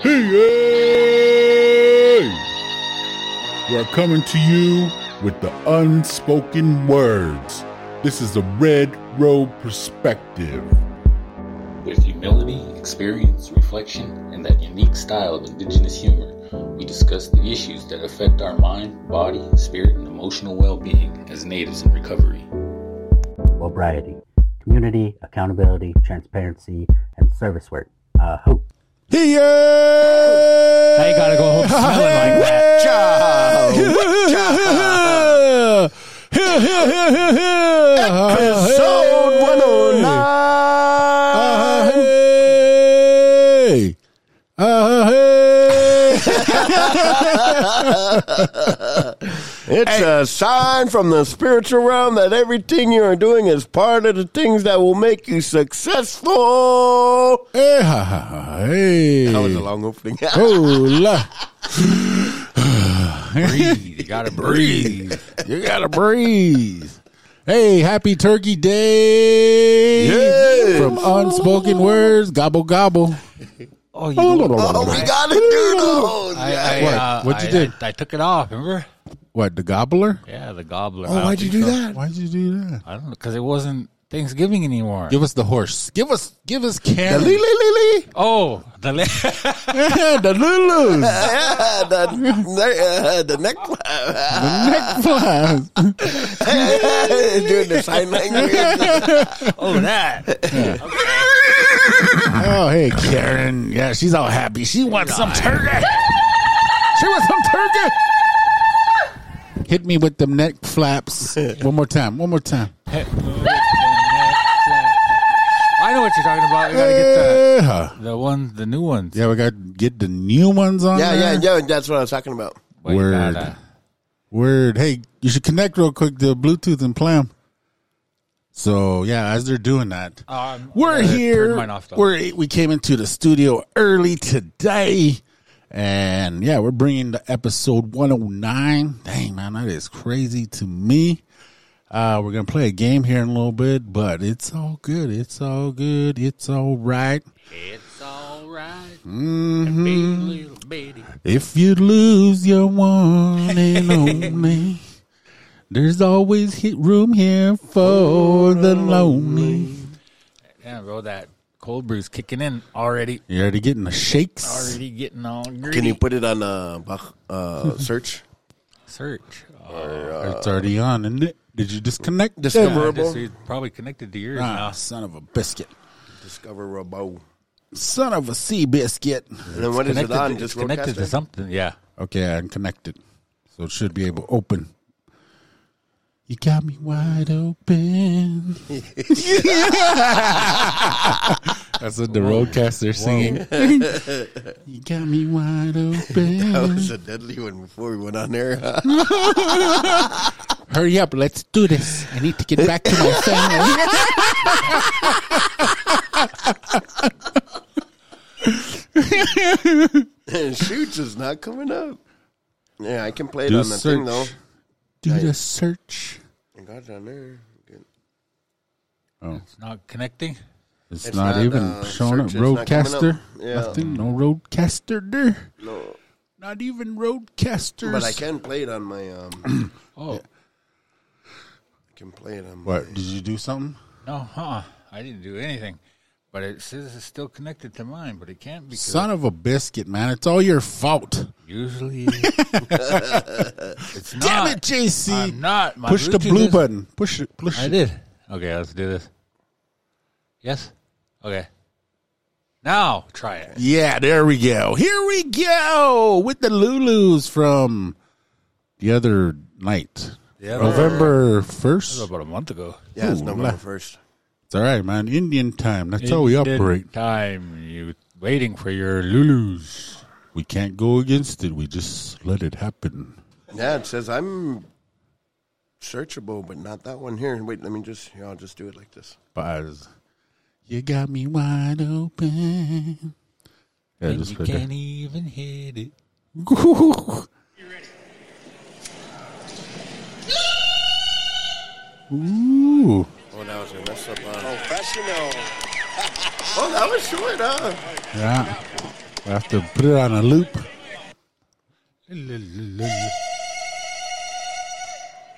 Hey! We're coming to you with the unspoken words. This is the Red Road Perspective. With humility, experience, reflection, and that unique style of indigenous humor, we discuss the issues that affect our mind, body, spirit, and emotional well being as natives in recovery. Sobriety, community, accountability, transparency, and service work. Uh, hope. Hey! Now you gotta go home smelling like that. Episode 109. Hey! Uh, hey! It's a sign from the spiritual realm that everything you are doing is part of the things that will make you successful. Hey! ha, ha, ha, Hey! That was a long opening. Hola. Breathe. You gotta breathe. You gotta breathe. Hey, happy Turkey Day Yes. from Unspoken Words. Gobble gobble. Oh, you oh, we gotta do those. I, I, What? uh, What'd you I- do? I, I took it off. Remember? What the gobbler? Yeah, the gobbler. Oh, why'd you do that? Why'd you do that? I don't know because it wasn't Thanksgiving anymore. Give us the horse. Give us, give us The Karen. li- li- li- li. Oh, the le- the Lulus. Yeah, the, uh, the neck The neck flies. doing the sign language. oh that. Oh, hey, Karen. Yeah, she's all happy. She wants some turkey. She wants some turkey. Hit me with them neck flaps. One more time. One more time. I know what you're talking about. We gotta get the the one, the new ones. yeah we got to get the new ones on Yeah, there. yeah, yeah. That's what I was talking about. Well, Word. gotta- Word. Hey, you should connect real quick to Bluetooth and play 'em. So yeah, as they're doing that, Um, we're I here. off. We're we came into the studio early today, and yeah, we're bringing the episode 109. Dang man, that is crazy to me. Uh, we're gonna play a game here in a little bit, but it's all good. It's all good. It's all right. It's all right. Mhm. Baby. If you lose your one and only, there's always room here for the lonely. Yeah, roll that cold brew's kicking in already. You already getting the shakes? Already getting all greedy. Can you put it on uh, Bach- uh, search? search? It's already on, isn't it? Did you disconnect? Discoverable. This is probably connected to yours Ah, now. son of a biscuit. Discover a bow. Son of a sea biscuit. And then what is it Connected, on? it's Just connected to Rodecaster? something. Yeah. Okay, I'm connected. So it should be able to open. You got me wide open. That's what the Rodecaster singing. you got me wide open. That was a deadly one before we went on there. Hurry up, let's do this. I need to get back to my family. Shoots is not coming up. Yeah, I can play it Do on the thing though. Search. Do the search. I got it on there. Good. It's not connecting. It's, It's not, not, even uh, showing up. search, it's not coming Rodecaster. up. Yeah. Nothing. No Rodecaster there. No, Not even Rodecasters. but I can play it on my. um Oh I can play it on. What? Did you do something? no, huh? I didn't do anything, but it says it's still connected to mine, but it can't because Son of a biscuit, man. It's all your fault. Usually it's not. Damn it, JC. I'm not. My Push the blue is- button. Push it. Push I it. did. Okay, let's do this. Yes. Okay. Now try it. Yeah, there we go. Here we go with the Lulus from the other night. The other- November 1st. about a month ago. Yeah, it's Ooh, November first. It's all right, man. Indian time. That's how we operate. Time you waiting for your Lulus. We can't go against it. We just let it happen. Yeah, it says I'm searchable, but not that one here. Wait, let me just. Here, I'll just do it like this. Buzz. You got me wide open. Yeah, And just you right can't even hit it. there. Ooh. Oh, that was a mess up. Uh, Professional. oh, that was short, huh? Yeah. I have to put it on a loop.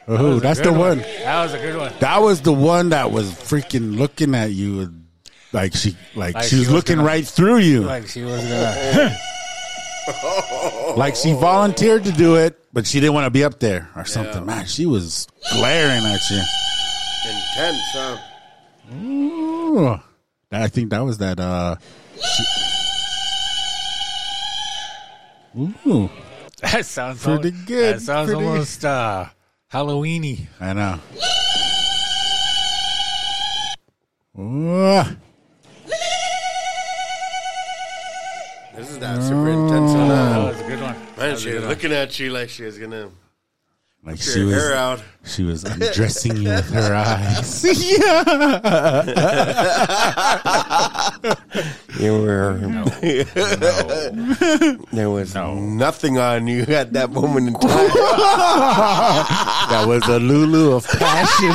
Oh, that's the Good one. That was a good one. That was the one that was freaking looking at you, like she, like, Like she she was was looking gonna- right through you, Like she was gonna. like she volunteered to do it, but she didn't want to be up there or something. Man, she was glaring at you. Intense, huh? Ooh. I think that was that. uh she- Ooh, That sounds Pretty al- good, That sounds pretty- almost uh, Halloweeny. I know. Ooh. This is not super intense. huh? That was a good one. Man, she was looking at you like she was gonna Like she was, out. she was undressing you with her eyes. Yeah. You were. there was nothing on you at that moment in time. That was a Lulu of passion,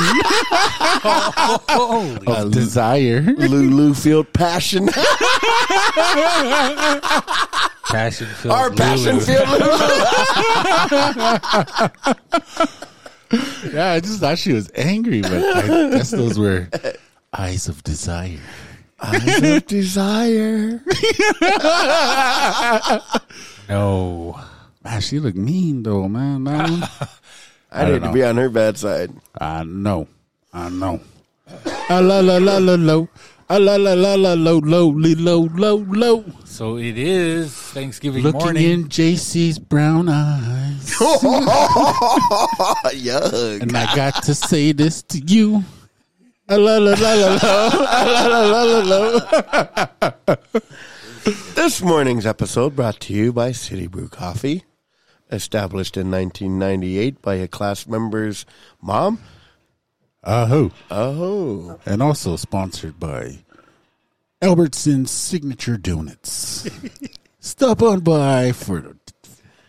of desire. Lulu filled passion. Passion filled. Our passion Field Lulu. Yeah, I just thought she was angry, but I guess those were eyes of desire. Eyes of desire. No. Man, she looked mean though, man. man. I, need to be on her bad side. I know, I know. Ah, la la la la low, ah, la la la la low, low, low, low, low. So it is Thanksgiving Looking morning. in JC's brown eyes, Yuck. and I got to say this to you. Ah, la la la la low, ah, la la la la low. This morning's episode brought to you by City Brew Coffee, established in 1998 by a class member's mom. Uh who? Oh, and also sponsored by Albertson's Signature Donuts. Stop on by for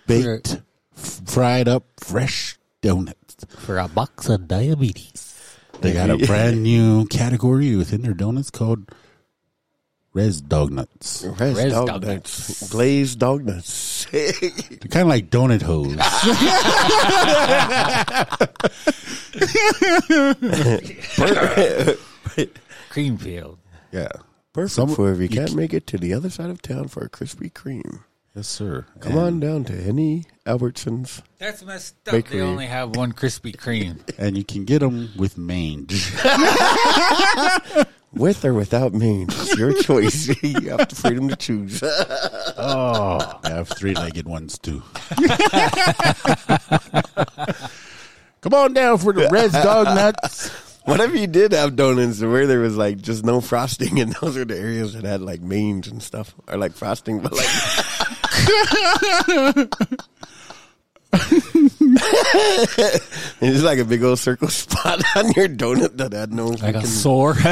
baked, f- fried up, fresh donuts. for a box of diabetes. They got a brand new category within their donuts called Res Dog Nuts. Res, Res dog, dog nuts. Glazed dog nuts. They're kind of like donut hoes. Creamfield. yeah. Perfect Some- for if you you can't make it to the other side of town for a Krispy Kreme. Yes, sir. Come and, on down to any Albertsons. That's messed up. Bakery. They only have one Krispy Kreme. And you can get them with mange. With or without mange, it's your choice. you have the freedom to choose. Oh, I have three legged ones too. Come on down for the red Dog Nuts. Whatever you did have donuts where there was like just no frosting and those are the areas that had like mange and stuff or like frosting but like it's like a big old circle spot on your donut that had no Like a sore.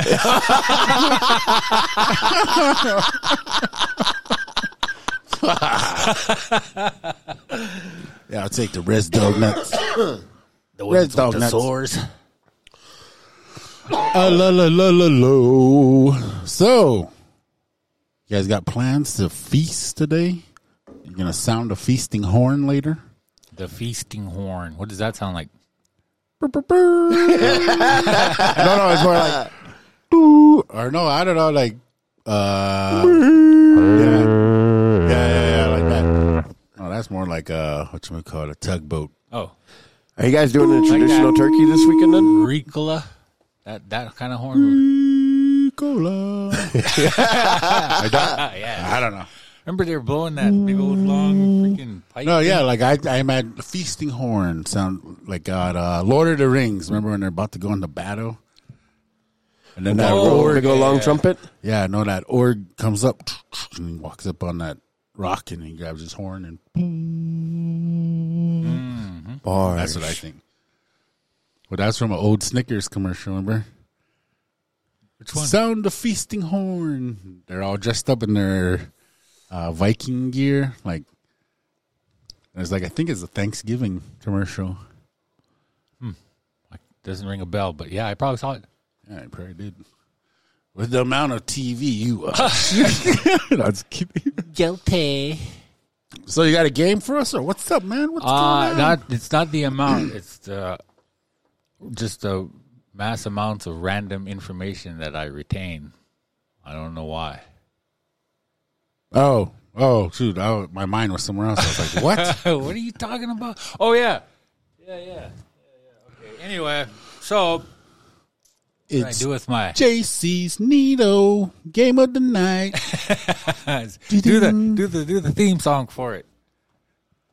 Yeah, I'll take the Res Dog Nuts. the Red dog the nuts. sores. Ah, la, la, la, la, lo. So, you guys got plans to feast today? You're going to sound a feasting horn later? The feasting horn. What does that sound like? no, no, it's more like, "Doo," or no, I don't know, like, uh, yeah, yeah, yeah, yeah, like that. No, that's more like, uh, what you call it, a tugboat. Oh, Are you guys doing a traditional turkey this weekend then? Ricola. That that kind of horn. Cola. Ah, yeah. I don't know. Remember they were blowing that big old long freaking pipe. No, thing? yeah, like I, I'm at feasting horn. Sound like God, uh, Lord of the Rings. Remember when they're about to go into battle, and then that Oh, org, big old long trumpet. yeah, no, that org comes up and he walks up on that rock and he grabs his horn and Bars. that's what I think. Well, that's from an old Snickers commercial. Remember? Which one? Sound the feasting horn. They're all dressed up in their uh, Viking gear. Like, it's like I think it's a Thanksgiving commercial. Doesn't ring a bell, but yeah, I probably saw it. Yeah, I probably did. with the amount of TV you watch. No, I'm just kidding. Guilty. So you got a game for us, or what's up, man? What's Uh, going on? not it's not the amount. It's the just the mass amounts of random information that I retain. I don't know why. Oh, oh, shoot! I, my mind was somewhere else. I was like, what? what are you talking about? Oh yeah, yeah, yeah, yeah, yeah. Okay. Anyway, so what do I do with my JC's Nito game of the night. do the do the do the theme song for it?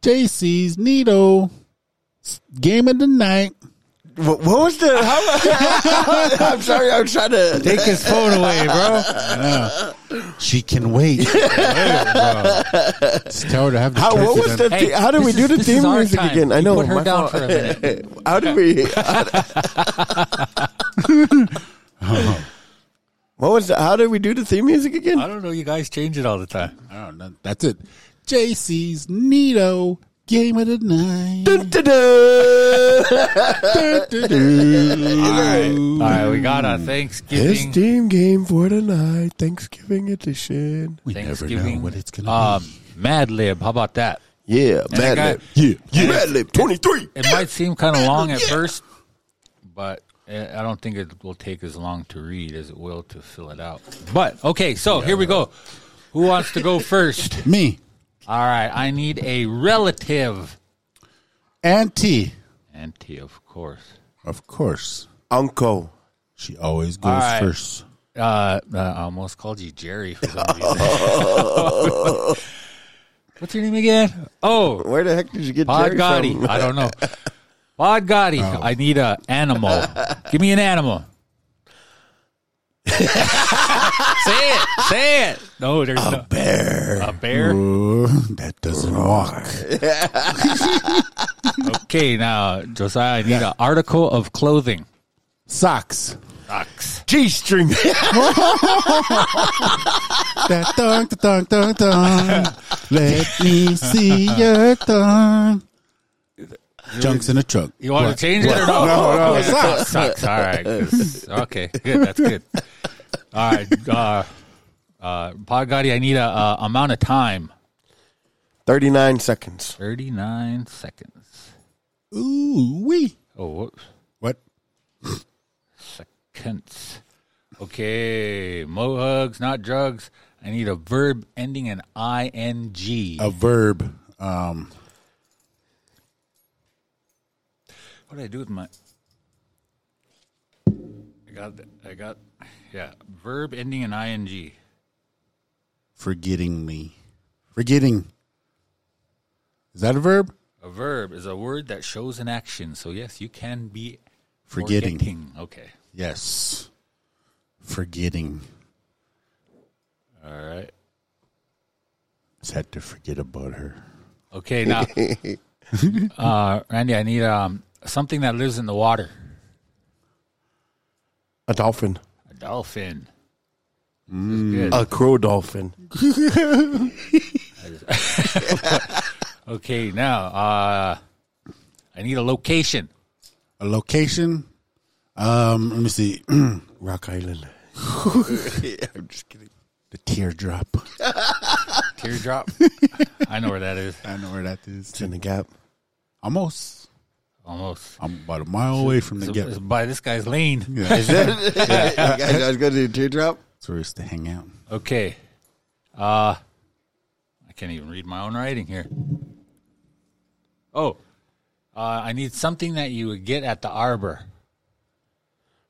JC's Nito game of the night. What, what was the? How, I'm sorry, I'm trying to. Take his phone away, bro. She can wait. Just tell her to have the How, what was the? done. Hey, the- how did this we is- do the theme music time. again? I You know. put her down fault. for a minute. how did we? what was? The, how did we do the theme music again? I don't know. You guys change it all the time. I don't know. That's it. JC's Nito game of the night. Dun, dun, dun. All right, we got a His Thanksgiving. team game for tonight, Thanksgiving edition. We never know what it's gonna be. Um, Mad Lib. How about that? Yeah, I Mad got- Lib. be. Yeah, Mad Lib 23. It might seem kind of long at first, but uh, I don't think it will take as long to read as it will to fill it out. But okay, so here we go. Who wants to go first? Me, All right, I need a relative. Auntie, Auntie, of course. of course. Uncle. She always goes All right. first. Uh, uh, I almost called you Jerry for some reason. What's your name again? Oh, Where the heck did you get Pod Jerry Gotti. from? I don't know. Pod Gotti. Oh. I need a animal. Give me an animal. say it. Say it. No, there's no Bear. a bear. Ooh, that doesn't walk. Okay, now Josiah, I need an article of clothing. Socks. Socks. G-string. Da, dun, dun, dun, dun. Let me see your thumb. Junks in a truck. You want What? to change it or no? No, no, Okay, socks. Socks. All right. Okay, good. That's good. All right. Uh, uh, Pod Gotti, I need a, uh amount of time. 39 seconds. 39 seconds. Ooh, wee. Oh, whoops. What? Seconds. Okay. Mo hugs, not drugs. I need a verb ending in ing. A verb. Um, What did I do with my? I got. I got. Yeah, verb ending in ing. forgetting me. Forgetting. Is that a verb? A verb is a word that shows an action. So yes, you can be Forgetting. forgetting. Okay. Yes. Forgetting. All right. Just had to forget about her. Okay. Now, uh, Randy, I need um something that lives in the water. A dolphin. A dolphin. Mm. A crow dolphin. Okay. Now, uh, I need a location. A location. Um, let me see. Rock Island. I'm just kidding. the teardrop. Teardrop. I know where that is. I know where that is. It's in the gap. Almost. Almost. I'm about a mile away from the It's, gap. it's by this guy's lane. Yeah. Is that? you guys, I was going to do teardrop. That's where we used to hang out. Okay. Uh I can't even read my own writing here. Oh. Uh, I need something that you would get at the arbor.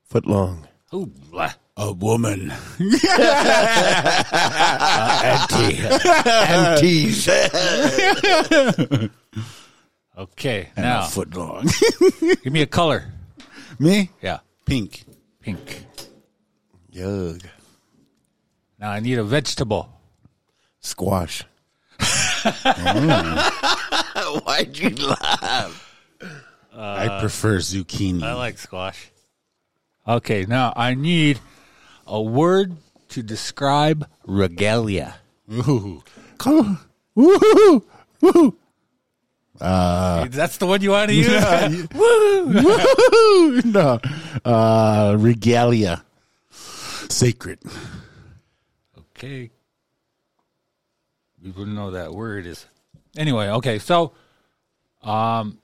Foot long. Ooh, blah. A woman. Tease. Okay. And Now, a foot long. give me a color. me? Yeah. Pink. Pink. Yug. Now I need a vegetable. Squash. Why'd you laugh? I prefer zucchini. I like squash. Okay, now I need a word to describe regalia. Ooh. Come Woohoo! Woohoo! That's the one you want to use? Woohoo! no. Uh, regalia. Sacred. Okay. We wouldn't know that word is. Anyway, okay, so um,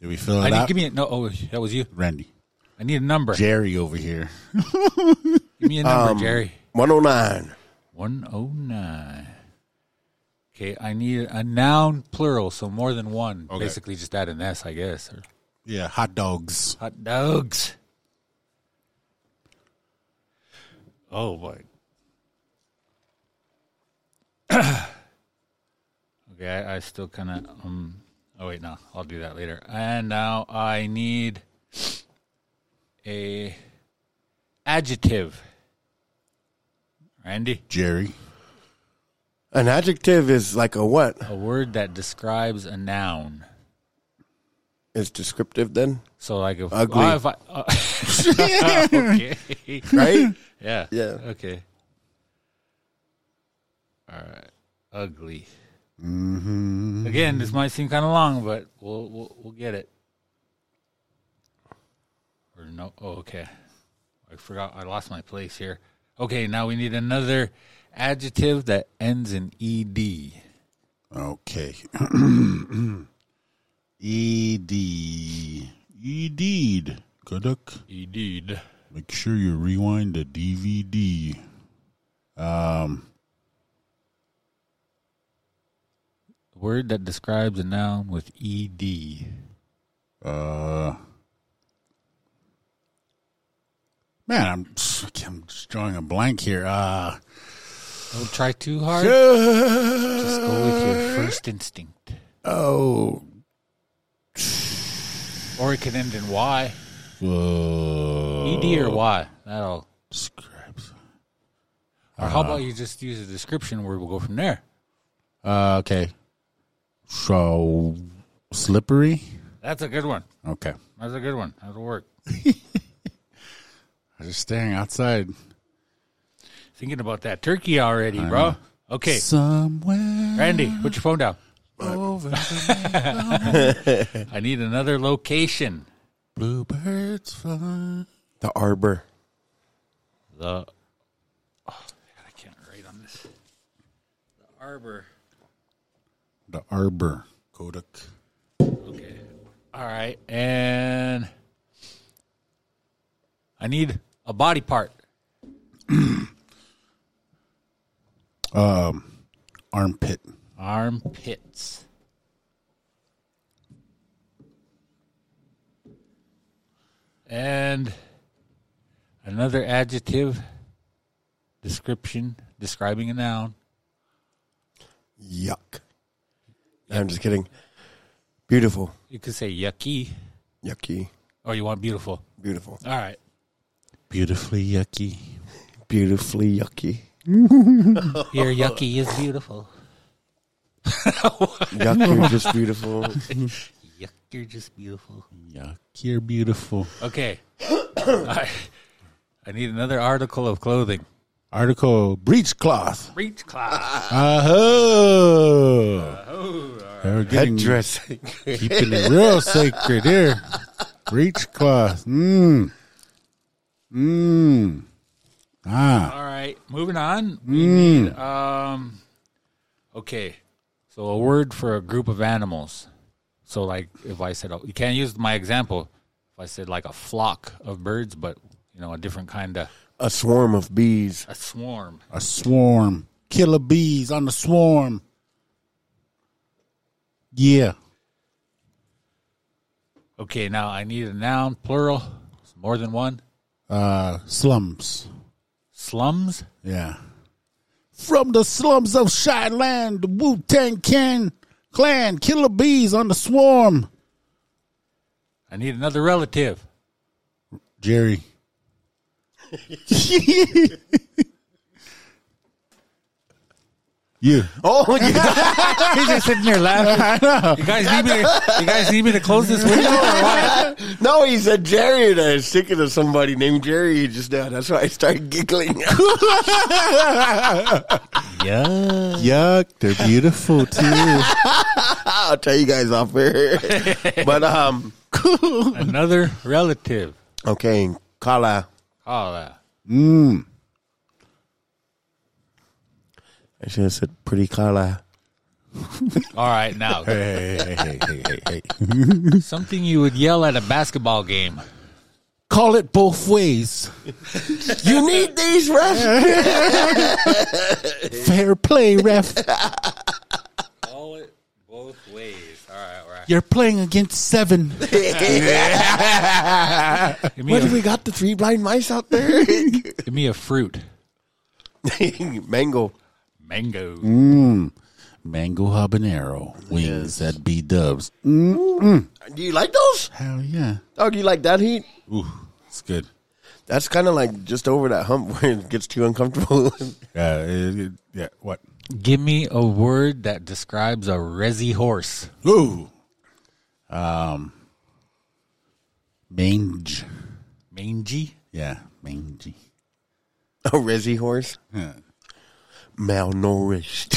Did we fill I it need out? give me a no. Oh, that was you. Randy. I need a number. Jerry over here. Give me a number, Um, Jerry. 109. One oh nine. Okay, I need a noun plural, so more than one. Okay. Basically, just add an S, I guess. Or Yeah, hot dogs. hot dogs. Oh boy. okay, I, I still kind of um. Oh wait, no, I'll do that later. And now I need a adjective. Randy, Jerry. An adjective is like a what? a word that describes a noun. It's descriptive then, So like if, Ugly. oh, if I, uh, okay. right? Yeah. Yeah. Okay. All right. Ugly. Mm-hmm. Again, this might seem kind of long, but we'll we'll, we'll get it. Or no? Oh, okay. I forgot. I lost my place here. Okay, now we need another adjective that ends in ed. Okay. Ed. Eded. Good. Ed. Make sure you rewind the DVD. Um, Word that describes a noun with ed. uh, man, I'm I'm just drawing a blank here. Uh, Don't try too hard. Just go with your first instinct. oh, Or it can end in Y. uh, ED or Y. That'll. describes. Or how about you just use a description where we'll go from there? Uh, okay. So slippery. That's a good one. Okay. That's a good one. That'll work. I'm just staring outside. Thinking about that turkey already, bro. Okay, Somewhere Randy, put your phone down. over I need another location. bluebirds fly. The arbor. The. Oh, God, I can't write on this. The arbor. The arbor. Kodak. Okay. All right. And I need a body part. Um, armpit. Armpits. And another adjective description describing a noun. Yuck. I'm just kidding. Beautiful. You could say yucky Yucky. or you want beautiful. Beautiful. All right. Beautifully yucky. Beautifully yucky. Your yucky is beautiful. Yuck, you're just beautiful. Yuck, you're just beautiful. Yuck, you're beautiful. Okay. I, I need another article of clothing. Article breechcloth. Breech cloth. Oh. We're getting, Headdress. keeping it real sacred here. Breechcloth. Mmm. Mmm. Ah. All right, moving on. We need um okay. So a word for a group of animals. So like if I said oh, you can't use my example. If I said like a flock of birds, but you know, a different kind of A swarm of bees. a swarm. A swarm. Killer bees on the swarm. Yeah. Okay, now I need a noun plural, more than one. Uh, slums. Slums? Yeah. From the slums of Shaolin, the Wu Tang Clan, clan, killer bees on the swarm. I need another relative. Jerry. you. Oh, yeah. He's just sitting there laughing. You guys need me to you guys need me to close this window or what? no, he said Jerry, and I was thinking of somebody named Jerry just now. That's why I started giggling. Yeah. Yuck, they're beautiful too. I'll tell you guys off here. but, um, Another relative. okay, Kala. Oh, that. I should have said pretty color. All right, now Hey, hey, hey, hey, hey, hey. something you would yell at a basketball game. Call it both ways. You need these refs. Fair play, ref. Call it both ways. All right, all right. You're playing against seven. Give me, what a, do we got? The three blind mice out there. give me a fruit. Mango. Mango. Mango habanero wings at B Dubs. Do you like those? Hell yeah. Oh, do you like that heat? Ooh, it's good. That's kind of like just over that hump where it gets too uncomfortable. Uh, it- it- yeah. What? Give me a word that describes a resi horse. Ooh. Um. Mange. Mangy. Yeah, mangy. A resi horse. Yeah. Malnourished.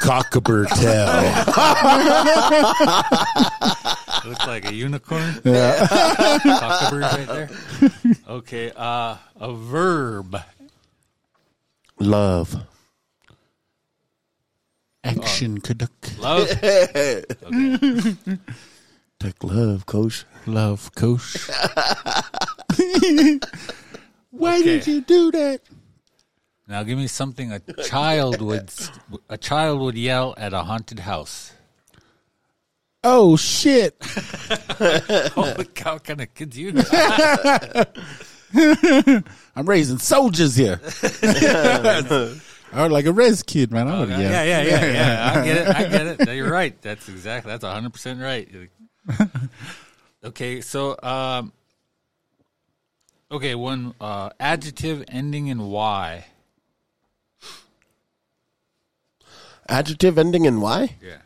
Cockabur tail. Looks like a unicorn. Cockabird right there. Okay, uh, a verb. Love. Action kaduk. Love. Take love, coach. Love coach. Why Okay. did you do that? Now give me something a child would a child would yell at a haunted house. Oh shit. Holy cow! What kind of kids you got? I'm raising soldiers here. I like a res kid, man. I would Yeah, yeah, yeah, yeah, yeah. I get it. I get it. No, You're right. That's exactly. That's 100 percent right. okay, so um, okay, one uh, adjective ending in y. Adjective ending in Y? Yeah.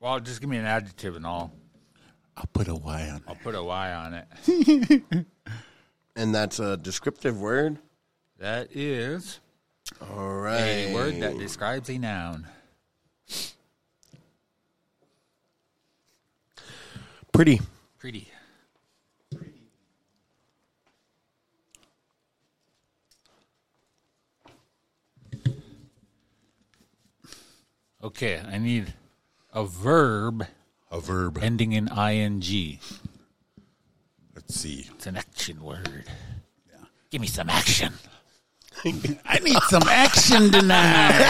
Well, just give me an adjective and I'll I'll put a Y on it. I'll put a y on it. And that's a descriptive word. That is All right. a word that describes a noun. Pretty. Pretty. Okay, I need a verb A verb. ending in ing. Let's see. It's an action word. Yeah. Give me some action. I need some action tonight.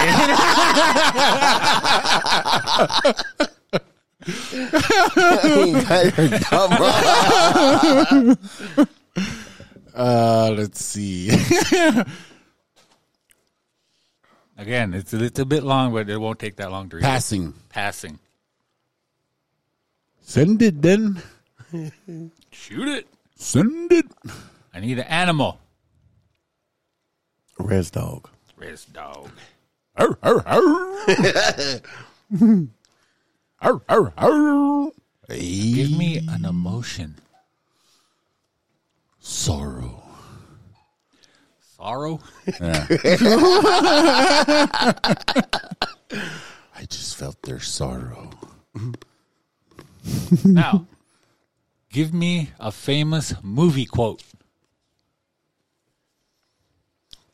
You guys are dumb. Uh, let's see. Again, it's a little bit long, but it won't take that long to read. Passing. Passing. Send it then. Shoot it. Send it. I need an animal. Res dog. Res dog. Arr, arr, arr. arr, arr, arr. Hey. Give me an emotion. sorrow. Sorrow. I just felt their sorrow. now, give me a famous movie quote.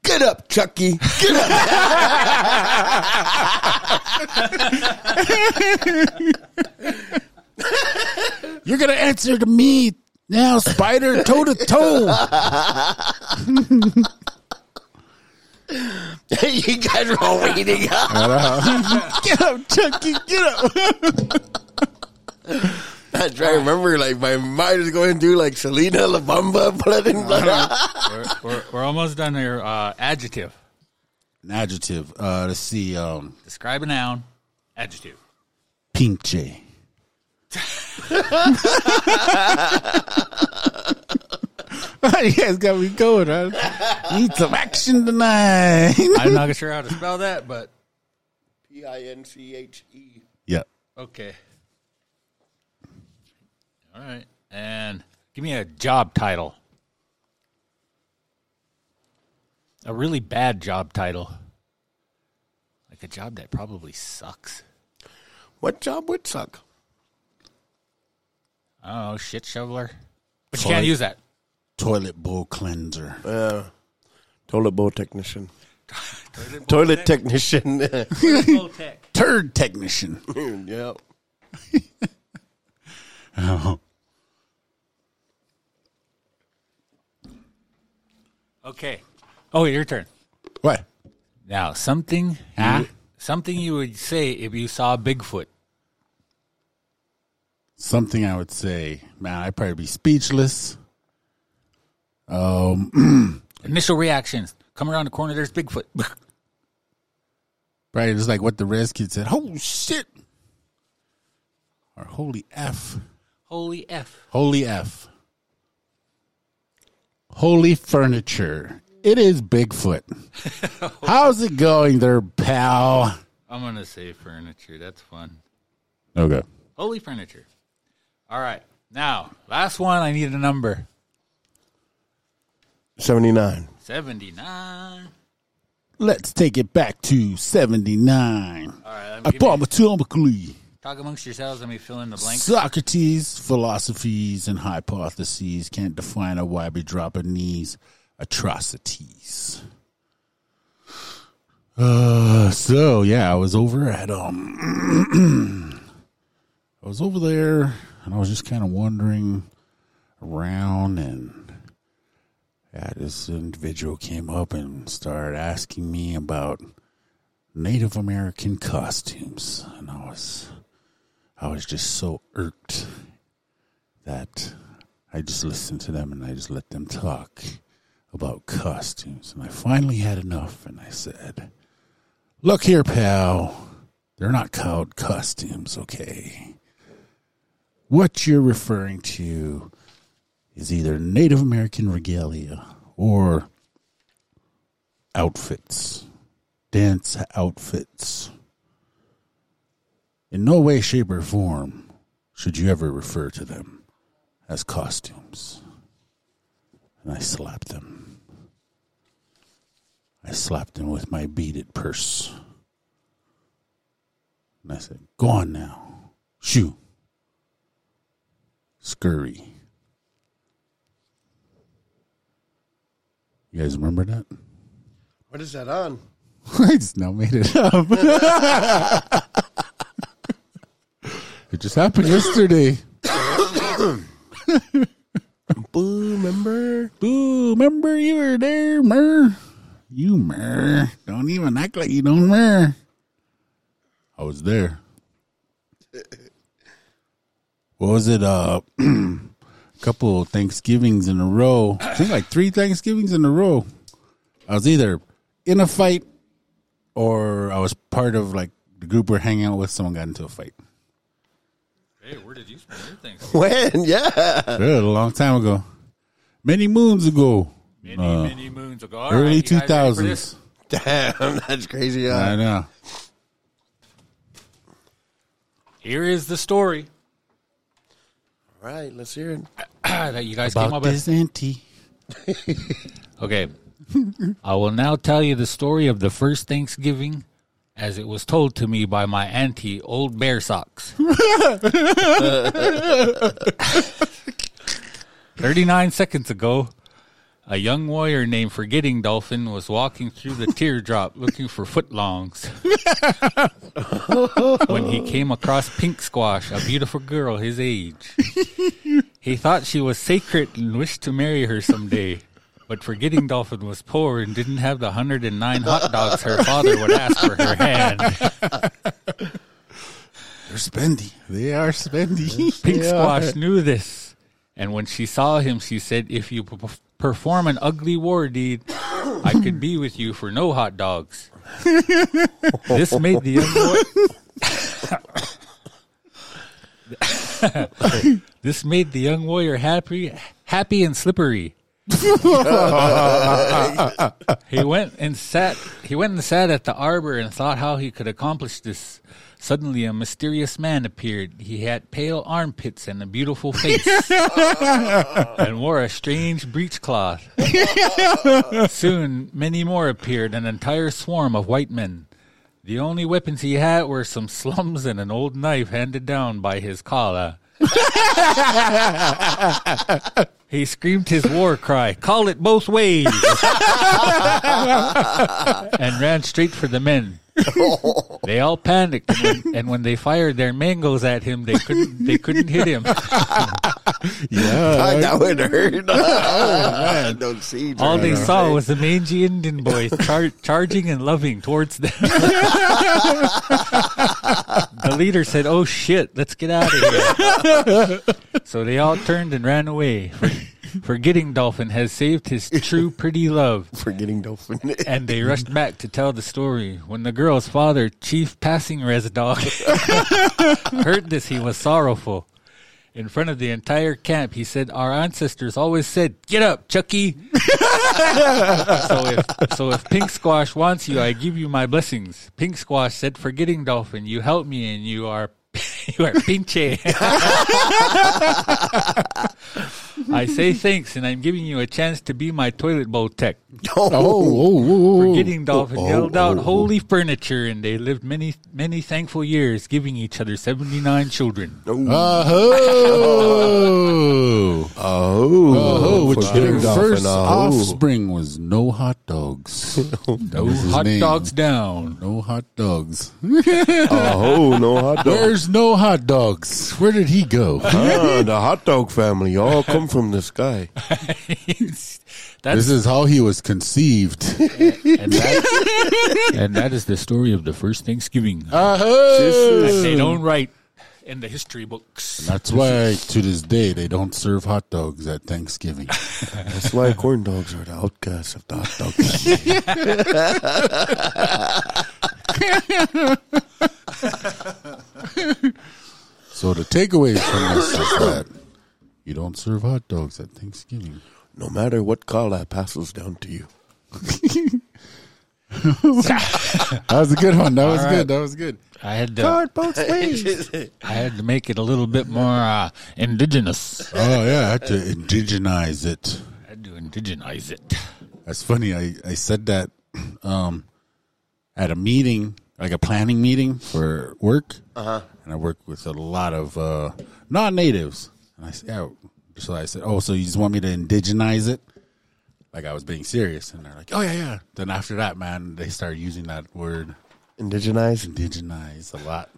Get up, Chucky. Get up. You're gonna answer to me now, Spider, toe to toe. you guys are all waiting. up. Get up, Chucky. Get up. I try to remember, like, my mind is going through, like, Selena La Bamba, blood and blood. We're, we're, we're almost done here. Uh, adjective. An adjective. Uh, let's see. Um, Describe a noun. Adjective. pinche. you guys got me going. Huh? Need some action tonight. I'm not sure how to spell that, but P I N C H E. yeah. okay. All right. And give me a job title. A really bad job title. Like a job that probably sucks. What job would suck? Oh, shit shoveler. But you can't use that. Toilet bowl cleanser. Yeah. Toilet bowl technician. Toilet technician. Turd technician. yep. Oh. Okay. Oh, your turn. What? Now, something you, something you would say if you saw Bigfoot. Something I would say, man, I'd probably be speechless. Um, Initial reactions. Come around the corner, there's Bigfoot. right? It's like what the res kid said. Oh shit! Or holy f, Holy F. holy f, holy furniture. It is Bigfoot. How's it going there, pal? I'm going to say furniture. That's fun. Okay. Holy furniture. All right. Now, last one. I need a number 79. 79. Let's take it back to 79. All right. Let me give me, Anatomically, talk amongst yourselves. Let me fill in the blanks. Socrates' philosophies and hypotheses can't define a why we drop our knees atrocities. Uh, so yeah, I was over at um, I was over there, and I was just kind of wandering around, and yeah, this individual came up and started asking me about Native American costumes, and I was I was just so irked that I just listened to them and I just let them talk about costumes. And I finally had enough and I said, Look here, pal. They're not called costumes, okay? What you're referring to is either Native American regalia or outfits, dance outfits. In no way, shape, or form should you ever refer to them as costumes. And I slapped them. I slapped them with my beaded purse. And I said, Go on now. Shoo. Scurry. You guys remember that? What is that on? I just now made it up. it just happened yesterday. Boo, remember? Boo, remember you were there, Mer? You, Mer. Don't even act like you don't, Mer. I was there. What was it? Uh, a couple Thanksgivings in a row. I think like three Thanksgivings in a row. I was either in a fight or I was part of like the group we're hanging out with. Someone got into a fight. Hey, where did you spend your things? When? Yeah. Good, a long time ago. Many moons ago. Many, Uh, many moons ago. All early right, you guys ready for 2000s. this? Damn, that's crazy. I Uh, know. Here is the story all right, let's hear it. that you guys came About up with. this auntie. Okay. I will now tell you the story of the first Thanksgiving as it was told to me by my auntie, Old Bear Socks. 39 seconds ago, a young warrior named Forgetting Dolphin was walking through the teardrop looking for footlongs. when he came across Pink Squash, a beautiful girl his age. He thought she was sacred and wished to marry her someday. But Forgetting Dolphin was poor and didn't have the 109 hot dogs her father would ask for her hand. They're spendy. They are spendy. Pink Yeah. Squash knew this, and when she saw him, she said, "If you p- perform an ugly war deed, I could be with you for no hot dogs." this made the young warrior. this made the young warrior happy, happy and slippery. he went and sat. He went and sat at the arbor and thought how he could accomplish this. Suddenly, a mysterious man appeared. He had pale armpits and a beautiful face, and wore a strange breechcloth. Soon, many more appeared, an entire swarm of white men. The only weapons he had were some slums and an old knife handed down by his kala. He screamed his war cry, call it both ways, and ran straight for the men. They all panicked, and when, and when they fired their mangoes at him, they couldn't they couldn't hit him. Yeah, that would hurt. oh, man. Don't see. All they saw was the mangy Indian boy char- charging and loving towards them. the leader said, "Oh shit, let's get out of here." so they all turned and ran away, for- forgetting Dolphin has saved his true pretty love. forgetting dolphin. And they rushed back to tell the story. When the girl's father, Chief Passing Res Dog, heard this, he was sorrowful. In front of the entire camp, he said, Our ancestors always said, Get up, Chucky. so, if, so if Pink Squash wants you, I give you my blessings. Pink Squash said, Forgetting Dolphin, you help me and you are. You are pinche. I say thanks, and I'm giving you a chance to be my toilet bowl tech. Oh, oh, oh, oh. Forgetting Dolphin Oh, yelled oh, out, oh, "Holy furniture!" and they lived many, many thankful years, giving each other seventy-nine children. Oh, Oh, oh, which their dolphin. first Oh. offspring was no hot dogs. No hot name. dogs down. No hot dogs. Oh, no hot dog. There's no hot dogs. Where did he go? Ah, the hot dog family all come from the sky. This is how he was conceived. and that, and that is the story of the first Thanksgiving that Uh-huh. they don't write in the history books. That's why to this day they don't serve hot dogs at Thanksgiving. That's why corn dogs are the outcasts of the hot dog family. So the takeaways from this is that you don't serve hot dogs at Thanksgiving. No matter what call that passes down to you. That was a good one. That was All good. That was good. I had to, both ways. I had to make it a little bit more uh, indigenous. Oh yeah, I had to indigenize it. I had to indigenize it. That's funny. I, I said that um, at a meeting, like a planning meeting for work. Uh-huh. And I work with a lot of uh, non-natives. And I said, yeah. So I said, oh, so you just want me to indigenize it? Like I was being serious. And they're like, oh, yeah, yeah. Then after that, man, they started using that word Indigenize? indigenize a lot.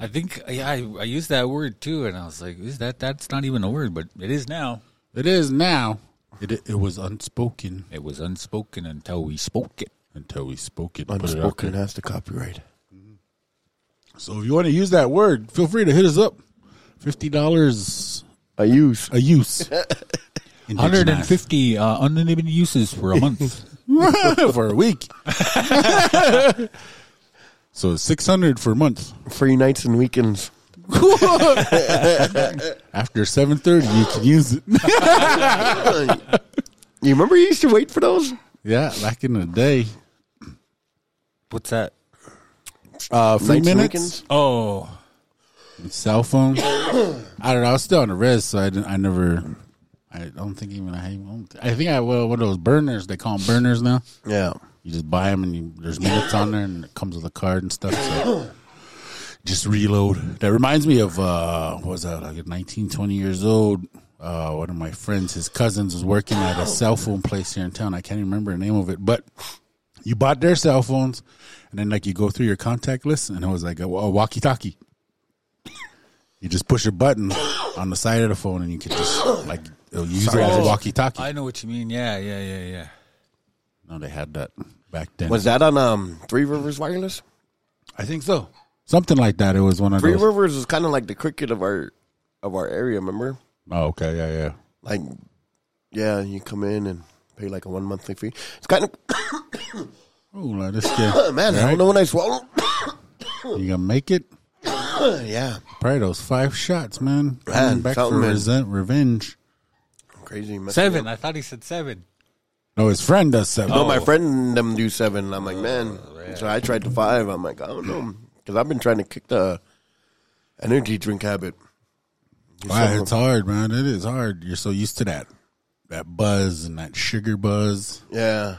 I think yeah, I, I used that word too, and I was like, "Is that that's not even a word, but it is now." It is now. It, it was unspoken It was unspoken until we spoke it. until we spoke it. and it Unspoken there. has the copyright. So if you want to use that word, feel free to hit us up. Fifty dollars a use. a use. 150 uh, unlimited uses for a month. for a week. so six hundred for a month. Free nights and weekends. After seven thirty, you can use it. You remember you used to wait for those? yeah, back in the day, What's that? uh, free Nights and minutes, weekends? Oh, cell phone. I don't know. I was still on the res, so I didn't. I never. I don't think even I. I think I well, what are those burners? They call them burners now. Yeah. You just buy them and you, there's minutes on there and it comes with a card and stuff. So just reload. That reminds me of uh, what was that like 19, 20 years old. Uh, one of my friends, his cousins, was working at a cell phone place here in town. I can't even remember the name of it, but you bought their cell phones, and then like you go through your contact list, and it was like a, a walkie-talkie. You just push a button on the side of the phone, and you can just like it'll use it as a walkie-talkie. I know what you mean. Yeah, yeah, yeah, yeah. no, they had that back then. Was that on um Three Rivers Wireless? I think so. Something like that. It was one of Three those. Rivers is kind of like the cricket of our of our area. Remember? Oh, okay, yeah, yeah. Like, yeah, you come in and pay like a one monthly fee. It's kind of Oh, like this guy. man. I don't know when I swallow. You gonna make it? Yeah, Probably those five shots, man. Man, back for something, man. resent, revenge. crazy. messing Seven. up. I thought he said seven. No, his friend does seven. No, my oh. friend and them do seven. I'm like, oh, man. So I tried the five. I'm like, I don't know, because I've been trying to kick the energy drink habit. Wow, it's hard, man. It is hard. You're so used to that, that buzz and that sugar buzz, Yeah,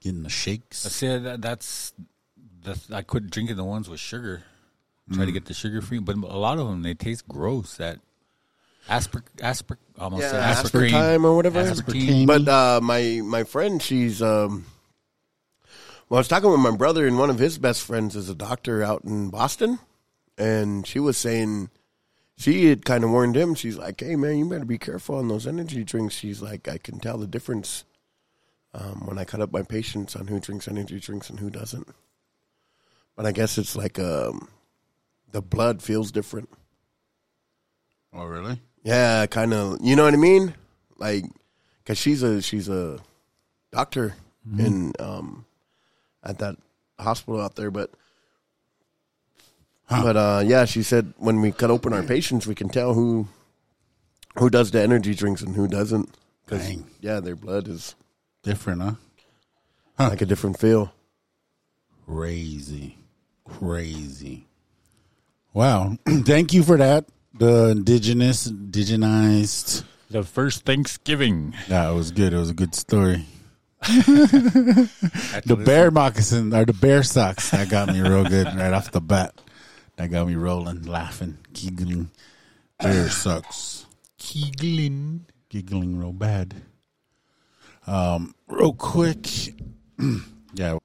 getting the shakes. I said that, that's the I quit drinking the ones with sugar. Try Mm. to get the sugar free. But a lot of them they taste gross. That asper asper almost Yeah, aspartame or whatever. Aspartame. But uh, my my friend, she's um. Well, I was talking with my brother, and one of his best friends is a doctor out in Boston, and she was saying she had kind of warned him. She's like, "Hey, man, you better be careful on those energy drinks." She's like, "I can tell the difference um, when I cut up my patients on who drinks energy drinks and who doesn't." But I guess it's like um, the blood feels different. Oh, really? Yeah, kind of. You know what I mean? Like, cause she's a she's a doctor in um at that hospital out there, but but uh yeah, she said when we cut open our patients, we can tell who who does the energy drinks and who doesn't. Cause Dang. yeah, their blood is Different, huh? like a different feel. Crazy. Crazy. Wow. Thank you for that. The indigenous, indigenized. the first Thanksgiving. That was good. It was a good story. the bear moccasin or the bear socks that got me real good right off the bat. That got me rolling, laughing, giggling. Bear socks, Keeglin. giggling real bad. Um, real quick, yeah.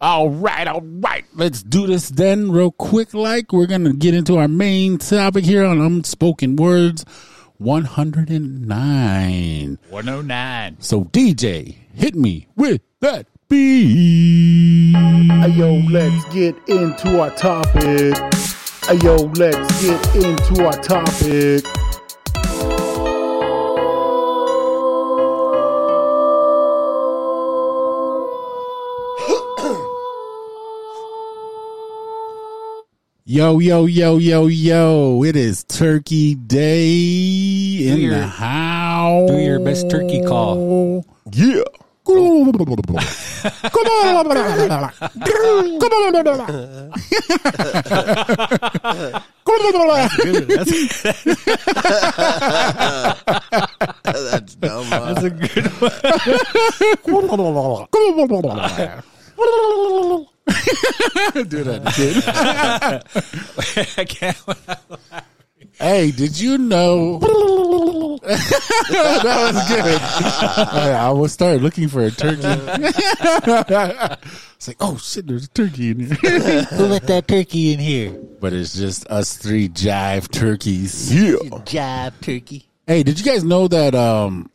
All right, all right. Let's do this then, real quick. Like we're gonna get into our main topic here on unspoken words, one hundred and nine. 109. So DJ, hit me with that beat. Hey yo, let's get into our topic. Hey yo, let's get into our topic. Yo, yo, yo, yo, yo. It is Turkey Day in your- the house. do your best turkey call. Yeah. Come on. Come on. That's dumb. huh? That's a good Do that, kid. I can't. Hey, did you know? that was good. I will start looking for a turkey. it's like, oh shit, there's a turkey in here. Who let that turkey in here? but it's just us three jive turkeys. Yeah. Jive turkey. Hey, did you guys know that um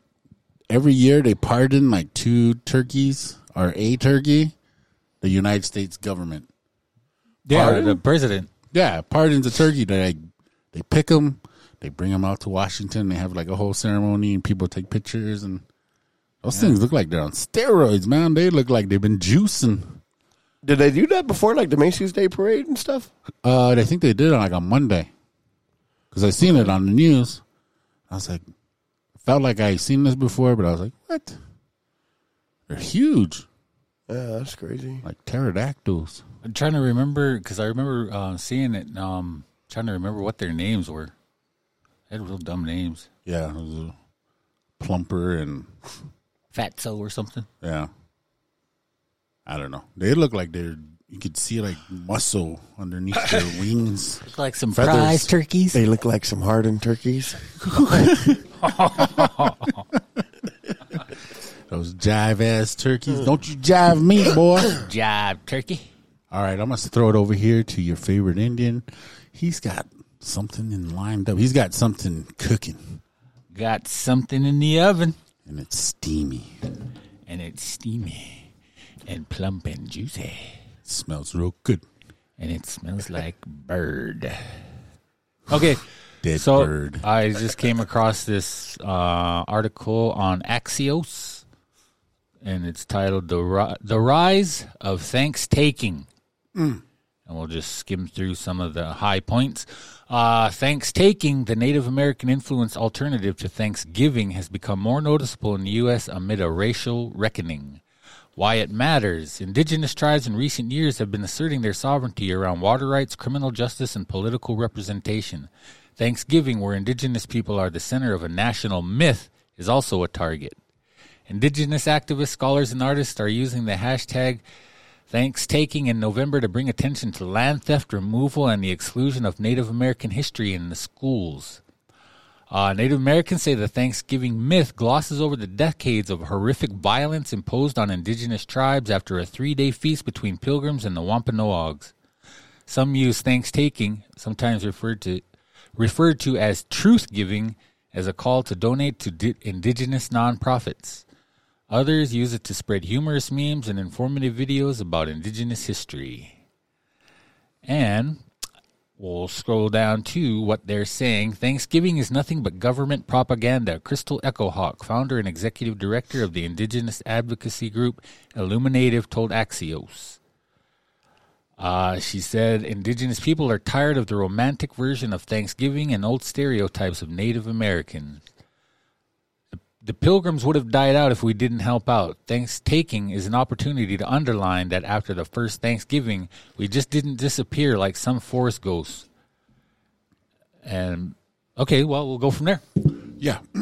every year they pardon like two turkeys or a turkey? The United States government. Yeah, Pardon? the president. Yeah, pardons a turkey. They they pick them, they bring them out to Washington. They have like a whole ceremony, and people take pictures. And those things look like they're on steroids, man. They look like they've been juicing. Did they do that before, like the Macy's Day Parade and stuff? Uh, I think they did it like on Monday because I seen it on the news. I was like, felt like I seen this before, but I was like, what? They're huge, Yeah, that's crazy. like pterodactyls. I'm trying to remember because I remember uh, seeing it. Um, trying to remember what their names were. They had real dumb names. Yeah, it was a plumper and Fatso or something. yeah. I don't know. They look like they're. You could see like muscle underneath their wings. Look like some Feathers. prize turkeys. They look like some hardened turkeys. Those jive ass turkeys. Don't you jive me, boy. Jive turkey. All right, I'm gonna throw it over here to your favorite Indian. He's got something in lined up. He's got something cooking, Got something in the oven, and it's steamy. and it's steamy, and plump and juicy, It smells real good. and it smells like bird. Okay, Dead so bird. I just came across this uh, article on Axios, and it's titled "The Ri- The Rise of Thanks Taking." And we'll just skim through some of the high points. Uh, thanks taking, the Native American influenced alternative to Thanksgiving, has become more noticeable in the U.S. amid a racial reckoning. Why it matters. Indigenous tribes in recent years have been asserting their sovereignty around water rights, criminal justice, and political representation. Thanksgiving, where indigenous people are the center of a national myth, is also a target. Indigenous activists, scholars, and artists are using the hashtag Thanks taking in November to bring attention to land theft removal and the exclusion of Native American history in the schools. Uh, Native Americans say the Thanksgiving myth glosses over the decades of horrific violence imposed on indigenous tribes after a three day feast between pilgrims and the Wampanoags. Some use Thanksgiving, sometimes referred to referred to as truth giving, as a call to donate to di- indigenous nonprofits. Others use it to spread humorous memes and informative videos about indigenous history. And we'll scroll down to what they're saying. Thanksgiving is nothing but government propaganda. Crystal Echo Hawk, founder and executive director of the indigenous advocacy group Illuminative, told Axios. Uh, she said indigenous people are tired of the romantic version of Thanksgiving and old stereotypes of Native Americans. The, pilgrims would have died out if we didn't help out. Thanks-taking is an opportunity to underline that after the first Thanksgiving, we just didn't disappear like some forest ghosts. And okay, well, we'll go from there. Yeah.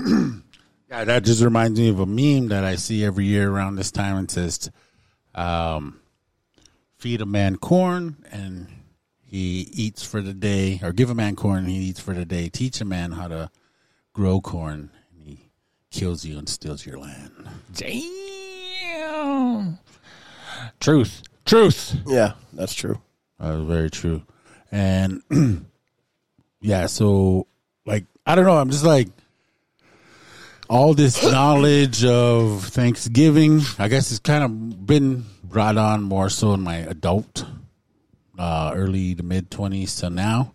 yeah, that just reminds me of a meme that I see every year around this time. It says, um, feed a man corn and he eats for the day, or give a man corn and he eats for the day. Teach a man how to grow corn kills you and steals your land. Damn. Truth. Truth. Yeah, that's true. Uh, very true. And yeah, so like I don't know, I'm just like all this knowledge of Thanksgiving, I guess it's kind of been brought on more so in my adult uh early to mid 20s to now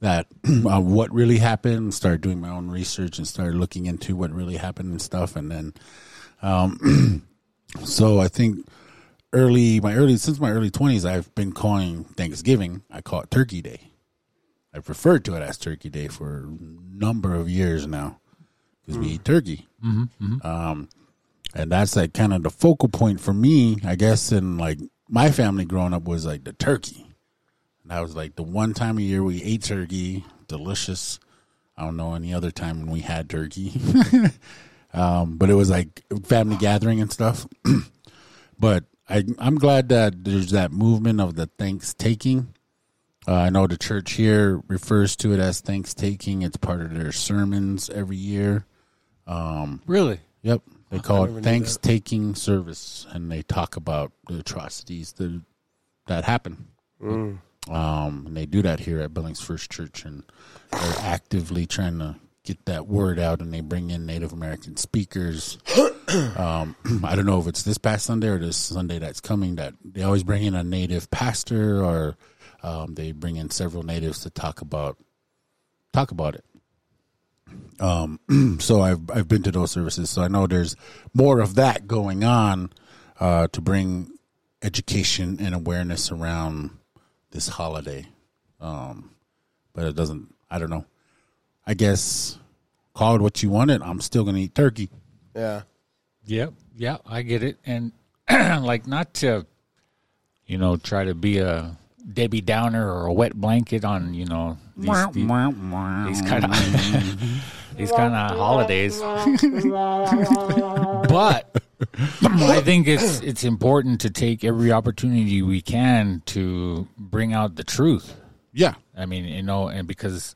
that uh, what really happened, started doing my own research and started looking into what really happened and stuff and then um so I think early my early since my early 20s I've been calling Thanksgiving I call it Turkey Day. I've referred to it as Turkey Day for a number of years now because we eat turkey. Um, and that's like kind of the focal point for me, I guess. In like my family growing up was like the turkey. And that was like the one time a year we ate turkey, delicious. I don't know any other time when we had turkey. um, but it was like family gathering and stuff. but I, I'm glad that there's that movement of the thanks taking. Uh, I know the church here refers to it as thanks taking. It's part of their sermons every year. Really? Yep. They call it thanks taking service, and they talk about the atrocities that that happen. Um, and they do that here at Billings First Church, and they're actively trying to get that word out. And they bring in Native American speakers. um, I don't know if it's this past Sunday or this Sunday that's coming. That they always bring in a Native pastor, or um, they bring in several natives to talk about talk about it so I've I've been to those services, so I know there's more of that going on uh, to bring education and awareness around this holiday. Um, but it doesn't. I don't know. I guess call it what you want it. I'm still gonna eat turkey. Yeah. Yep. Yeah, I get it. And like not to you know, try to be a Debbie Downer or a wet blanket on, you know, these, these, these kind of these kind of holidays. but I think it's it's important to take every opportunity we can to bring out the truth. Yeah, I mean, you know, and because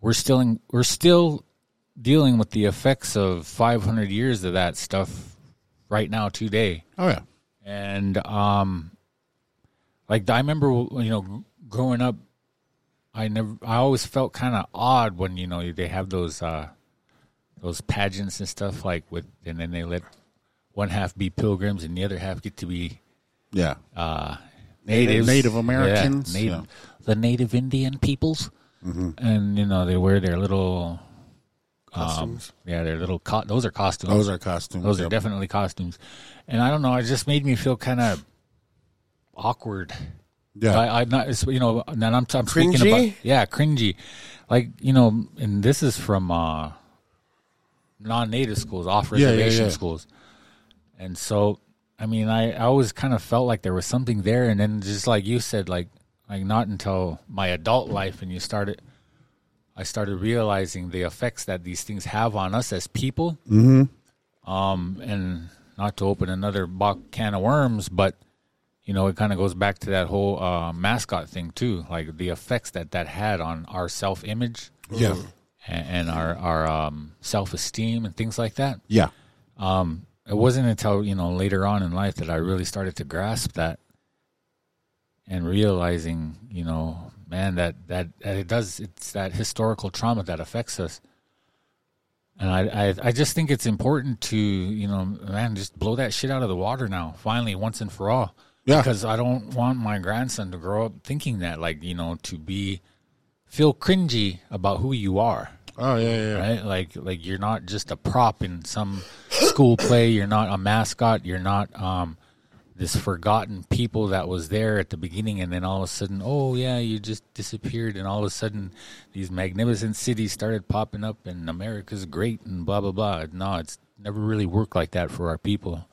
we're still in, we're still dealing with the effects of 500 years of that stuff right now today. oh yeah, And um like I remember you know growing up I never I always felt kind of odd when you know they have those uh those pageants and stuff like with and then they let one half be pilgrims and the other half get to be yeah. uh natives Native Americans, yeah, native, yeah. the native Indian peoples and you know they wear their little costumes yeah their little co- those are costumes Those are costumes. those are definitely costumes and I don't know it just made me feel kind of awkward Yeah, I, I'm not, you know, and I'm, I'm speaking about, yeah, cringy. Like, you know, and this is from uh, non native schools, off Yeah, yeah, reservation yeah. schools. And so, I mean, I, I always kind of felt like there was something there. And then just like you said, like, like not until my adult life and you started, I started realizing the effects that these things have on us as people. Mm-hmm. Um, and not to open another box can of worms, but you know, it kind of goes back to that whole uh, mascot thing too, like the effects that that had on our self image Yeah. and, and our our um, self esteem and things like that. Yeah. Um, it wasn't until you know later on in life that I really started to grasp that and realizing, you know, man, that that, that it does. It's that historical trauma that affects us. And I, I, I just think it's important to, you know, man, just blow that shit out of the water now, finally, once and for all. Yeah. Because I don't want my grandson to grow up thinking that, like, you know, to be feel cringy about who you are Oh yeah, yeah. right? Like like you're not just a prop in some school play. You're not a mascot. You're not um, this forgotten people that was there at the beginning, and then all of a sudden, oh yeah, you just disappeared, and all of a sudden, these magnificent cities started popping up, and America's great, and blah blah blah. No, it's never really worked like that for our people.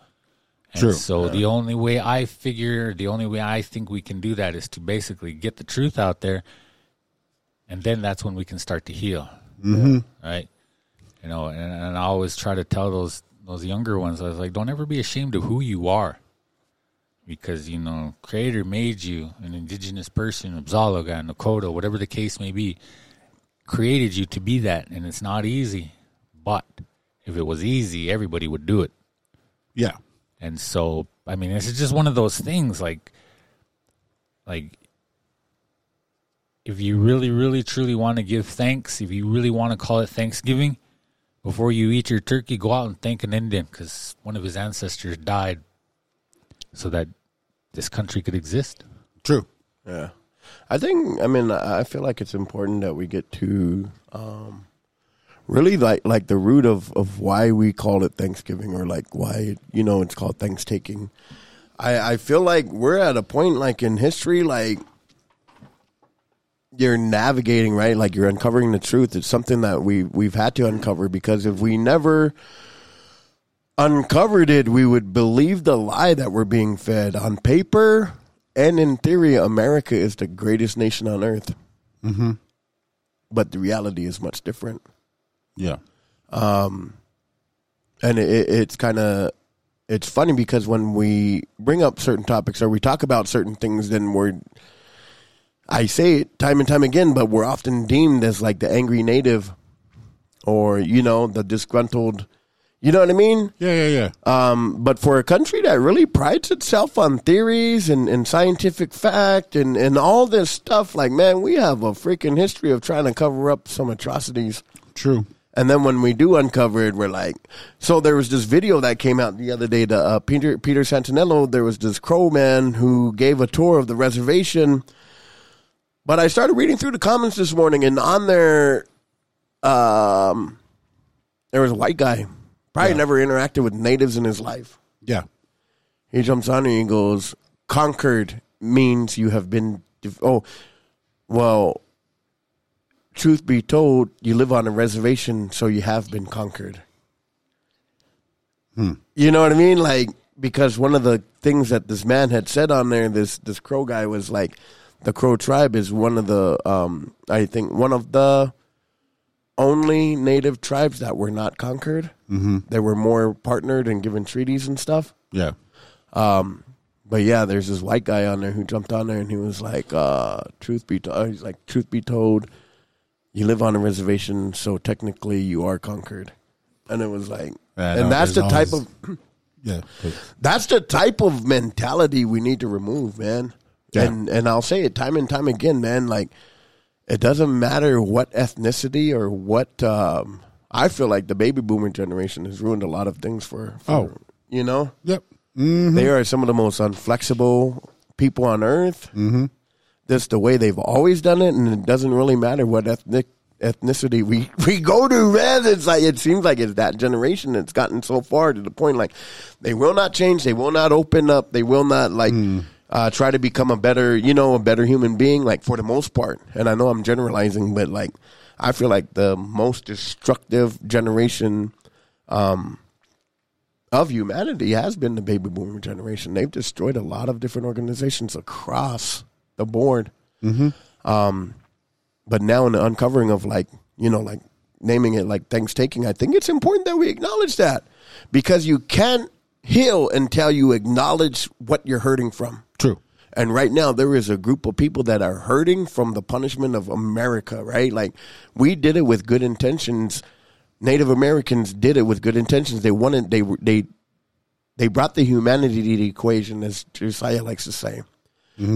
And True. So the only way I figure, the only way I think we can do that is to basically get the truth out there, and then that's when we can start to heal Mm-hmm. right? You know, and, and I always try to tell those those younger ones, I was like, don't ever be ashamed of who you are, because you know, Creator made you an indigenous person, Abzalaga, Nakota, whatever the case may be, created you to be that, and it's not easy. But if it was easy, everybody would do it. Yeah. And so, I mean, it's just one of those things like, like, if you really, really, truly want to give thanks, if you really want to call it Thanksgiving, before you eat your turkey, go out and thank an Indian because one of his ancestors died so that this country could exist. True. Yeah. I think, I mean, I feel like it's important that we get to um, really like like the root of, of why we call it Thanksgiving or like why, you know, it's called Thanksgiving. I, I feel like we're at a point like in history, like you're navigating, right? Like you're uncovering the truth. It's something that we, we've had to uncover because if we never uncovered it, we would believe the lie that we're being fed on paper and in theory. America is the greatest nation on earth, Mm-hmm. but the reality is much different. Yeah. and it, it, it's kind of it's funny because when we bring up certain topics or we talk about certain things, then we're I say it time and time again, but we're often deemed as like the angry native or you know the disgruntled. You know what I mean? Yeah, yeah, yeah. Um, but for a country that really prides itself on theories and, and scientific fact and, and all this stuff, like, man, we have a freaking history of trying to cover up some atrocities. True. And then when we do uncover it, we're like, so there was this video that came out the other day to uh, Peter Peter Santenello. There was this crow man who gave a tour of the reservation. But I started reading through the comments this morning, and on there, um, there was a white guy, probably never interacted with natives in his life. Yeah. He jumps on and he goes, "Conquered means you have been." def- Oh, well. Truth be told, you live on a reservation, so you have been conquered. You know what I mean? Like because one of the things that this man had said on there, this this crow guy was like, the crow tribe is one of the, um, I think one of the only native tribes that were not conquered. Mm-hmm. They were more partnered and given treaties and stuff. Yeah. But yeah, there's this white guy on there who jumped on there and he was like, uh, "Truth be told, he's like, truth be told, you live on a reservation, so technically you are conquered." And it was like, Yeah, no, and that's the there's type always- of Yeah. that's the type of mentality we need to remove, man. Yeah. And and I'll say it time and time again, man. Like it doesn't matter what ethnicity or what. Um, I feel like the baby boomer generation has ruined a lot of things for. for Oh. you know, Yep. Mm-hmm. they are some of the most unflexible people on earth. Mm-hmm. That's the way they've always done it, and it doesn't really matter what ethnic ethnicity we we go to. Man, it's like it seems like it's that generation that's gotten so far to the point like they will not change, they will not open up, they will not like. Uh, try to become a better, you know, a better human being, like for the most part. And I know I'm generalizing, but like, I feel like the most destructive generation of humanity has been the baby boomer generation. They've destroyed a lot of different organizations across the board. Mm-hmm. Um, but now in the uncovering of like, you know, like naming it like Thanksgiving, I think it's important that we acknowledge that because you can't heal until you acknowledge what you're hurting from. True. And right now, there is a group of people that are hurting from the punishment of America, right? Like, we did it with good intentions. Native Americans did it with good intentions. They wanted, they, they, they brought the humanity to the equation, as Josiah likes to say.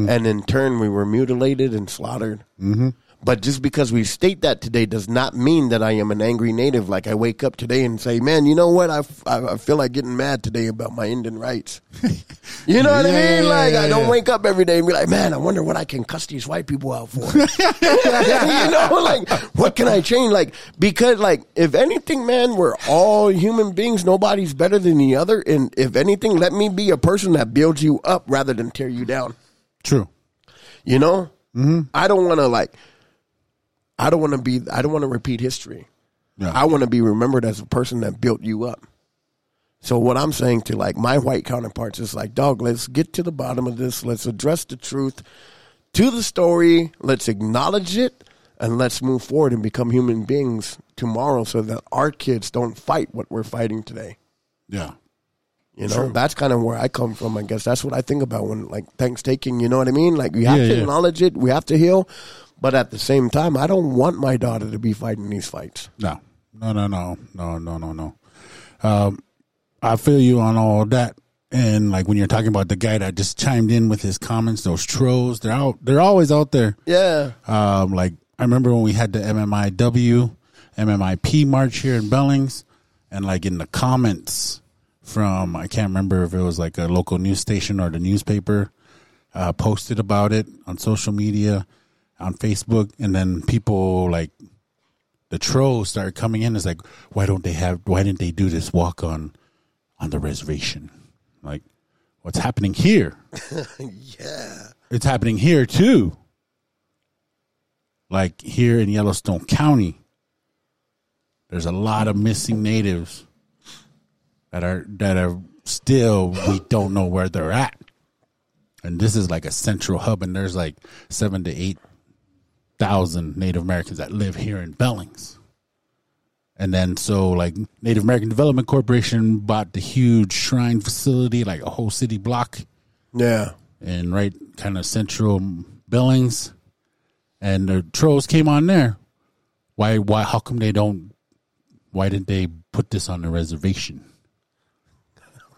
And in turn, we were mutilated and slaughtered. Mm-hmm. But just because we state that today does not mean that I am an angry native. Like I wake up today and say, man, you know what? I, f- I- feel like getting mad today about my Indian rights. you know what I mean? yeah, Like I don't yeah. wake up every day and be like, man, I wonder what I can cuss these white people out for. you know, like what can I change? Like because like if anything, man, we're all human beings. Nobody's better than the other. And if anything, let me be a person that builds you up rather than tear you down. True. You know, mm-hmm. I don't want to like. I don't want to be. I don't want to repeat history. Yeah. I want to be remembered as a person that built you up. So what I'm saying to like my white counterparts is like, dog, let's get to the bottom of this. Let's address the truth to the story. Let's acknowledge it and let's move forward and become human beings tomorrow so that our kids don't fight what we're fighting today. yeah. You know, that's kind of where I come from. I guess that's what I think about when like thanks taking. You know what I mean? Like we have Yeah, to yeah. acknowledge it. We have to heal, but at the same time, I don't want my daughter to be fighting these fights. No, no, no, no, no, no, no, no. Um, I feel you on all that. And like when you're talking about the guy that just chimed in with his comments, those trolls, they're out. They're always out there. Yeah, Um, like I remember when we had the MMIW, MMIP march here in Billings, and like in the comments from I can't remember if it was like a local news station or the newspaper uh, posted about it on social media, on Facebook, and then people like the trolls started coming in. It's like, why don't they have? Why didn't they do this walk on on the reservation? Like, what's happening here? yeah, it's happening here too. Like here in Yellowstone County, there's a lot of missing natives that are that are still we don't know where they're at. And this is like a central hub, and there's like seven to eight thousand Native Americans that live here in Billings. And then so like Native American Development Corporation bought the huge shrine facility, like a whole city block yeah. and right kind of central Billings, and the trolls came on there. Why? Why? How come they don't? Why didn't they put this on the reservation?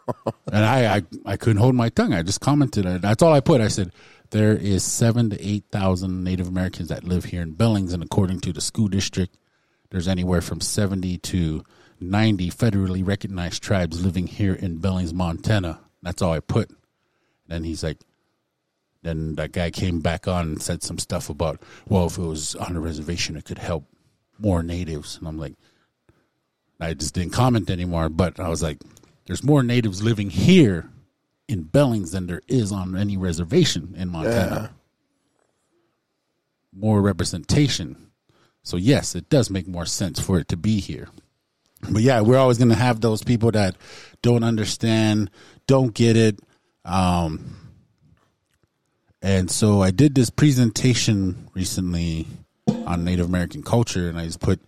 and I, I, I couldn't hold my tongue. I just commented. That's all I put. I said there is seven to eight thousand Native Americans that live here in Billings, and according to the school district, there's anywhere from seventy to ninety federally recognized tribes living here in Billings, Montana. That's all I put. Then he's like, then that guy came back on and said some stuff about, well, if it was on a reservation, it could help more natives. And I'm like, I just didn't comment anymore. But I was like, there's more natives living here in Billings than there is on any reservation in Montana. More representation. So, yes, it does make more sense for it to be here. But yeah, we're always going to have those people that don't understand, don't get it. Um, and so I did this presentation recently on Native American culture, and I just put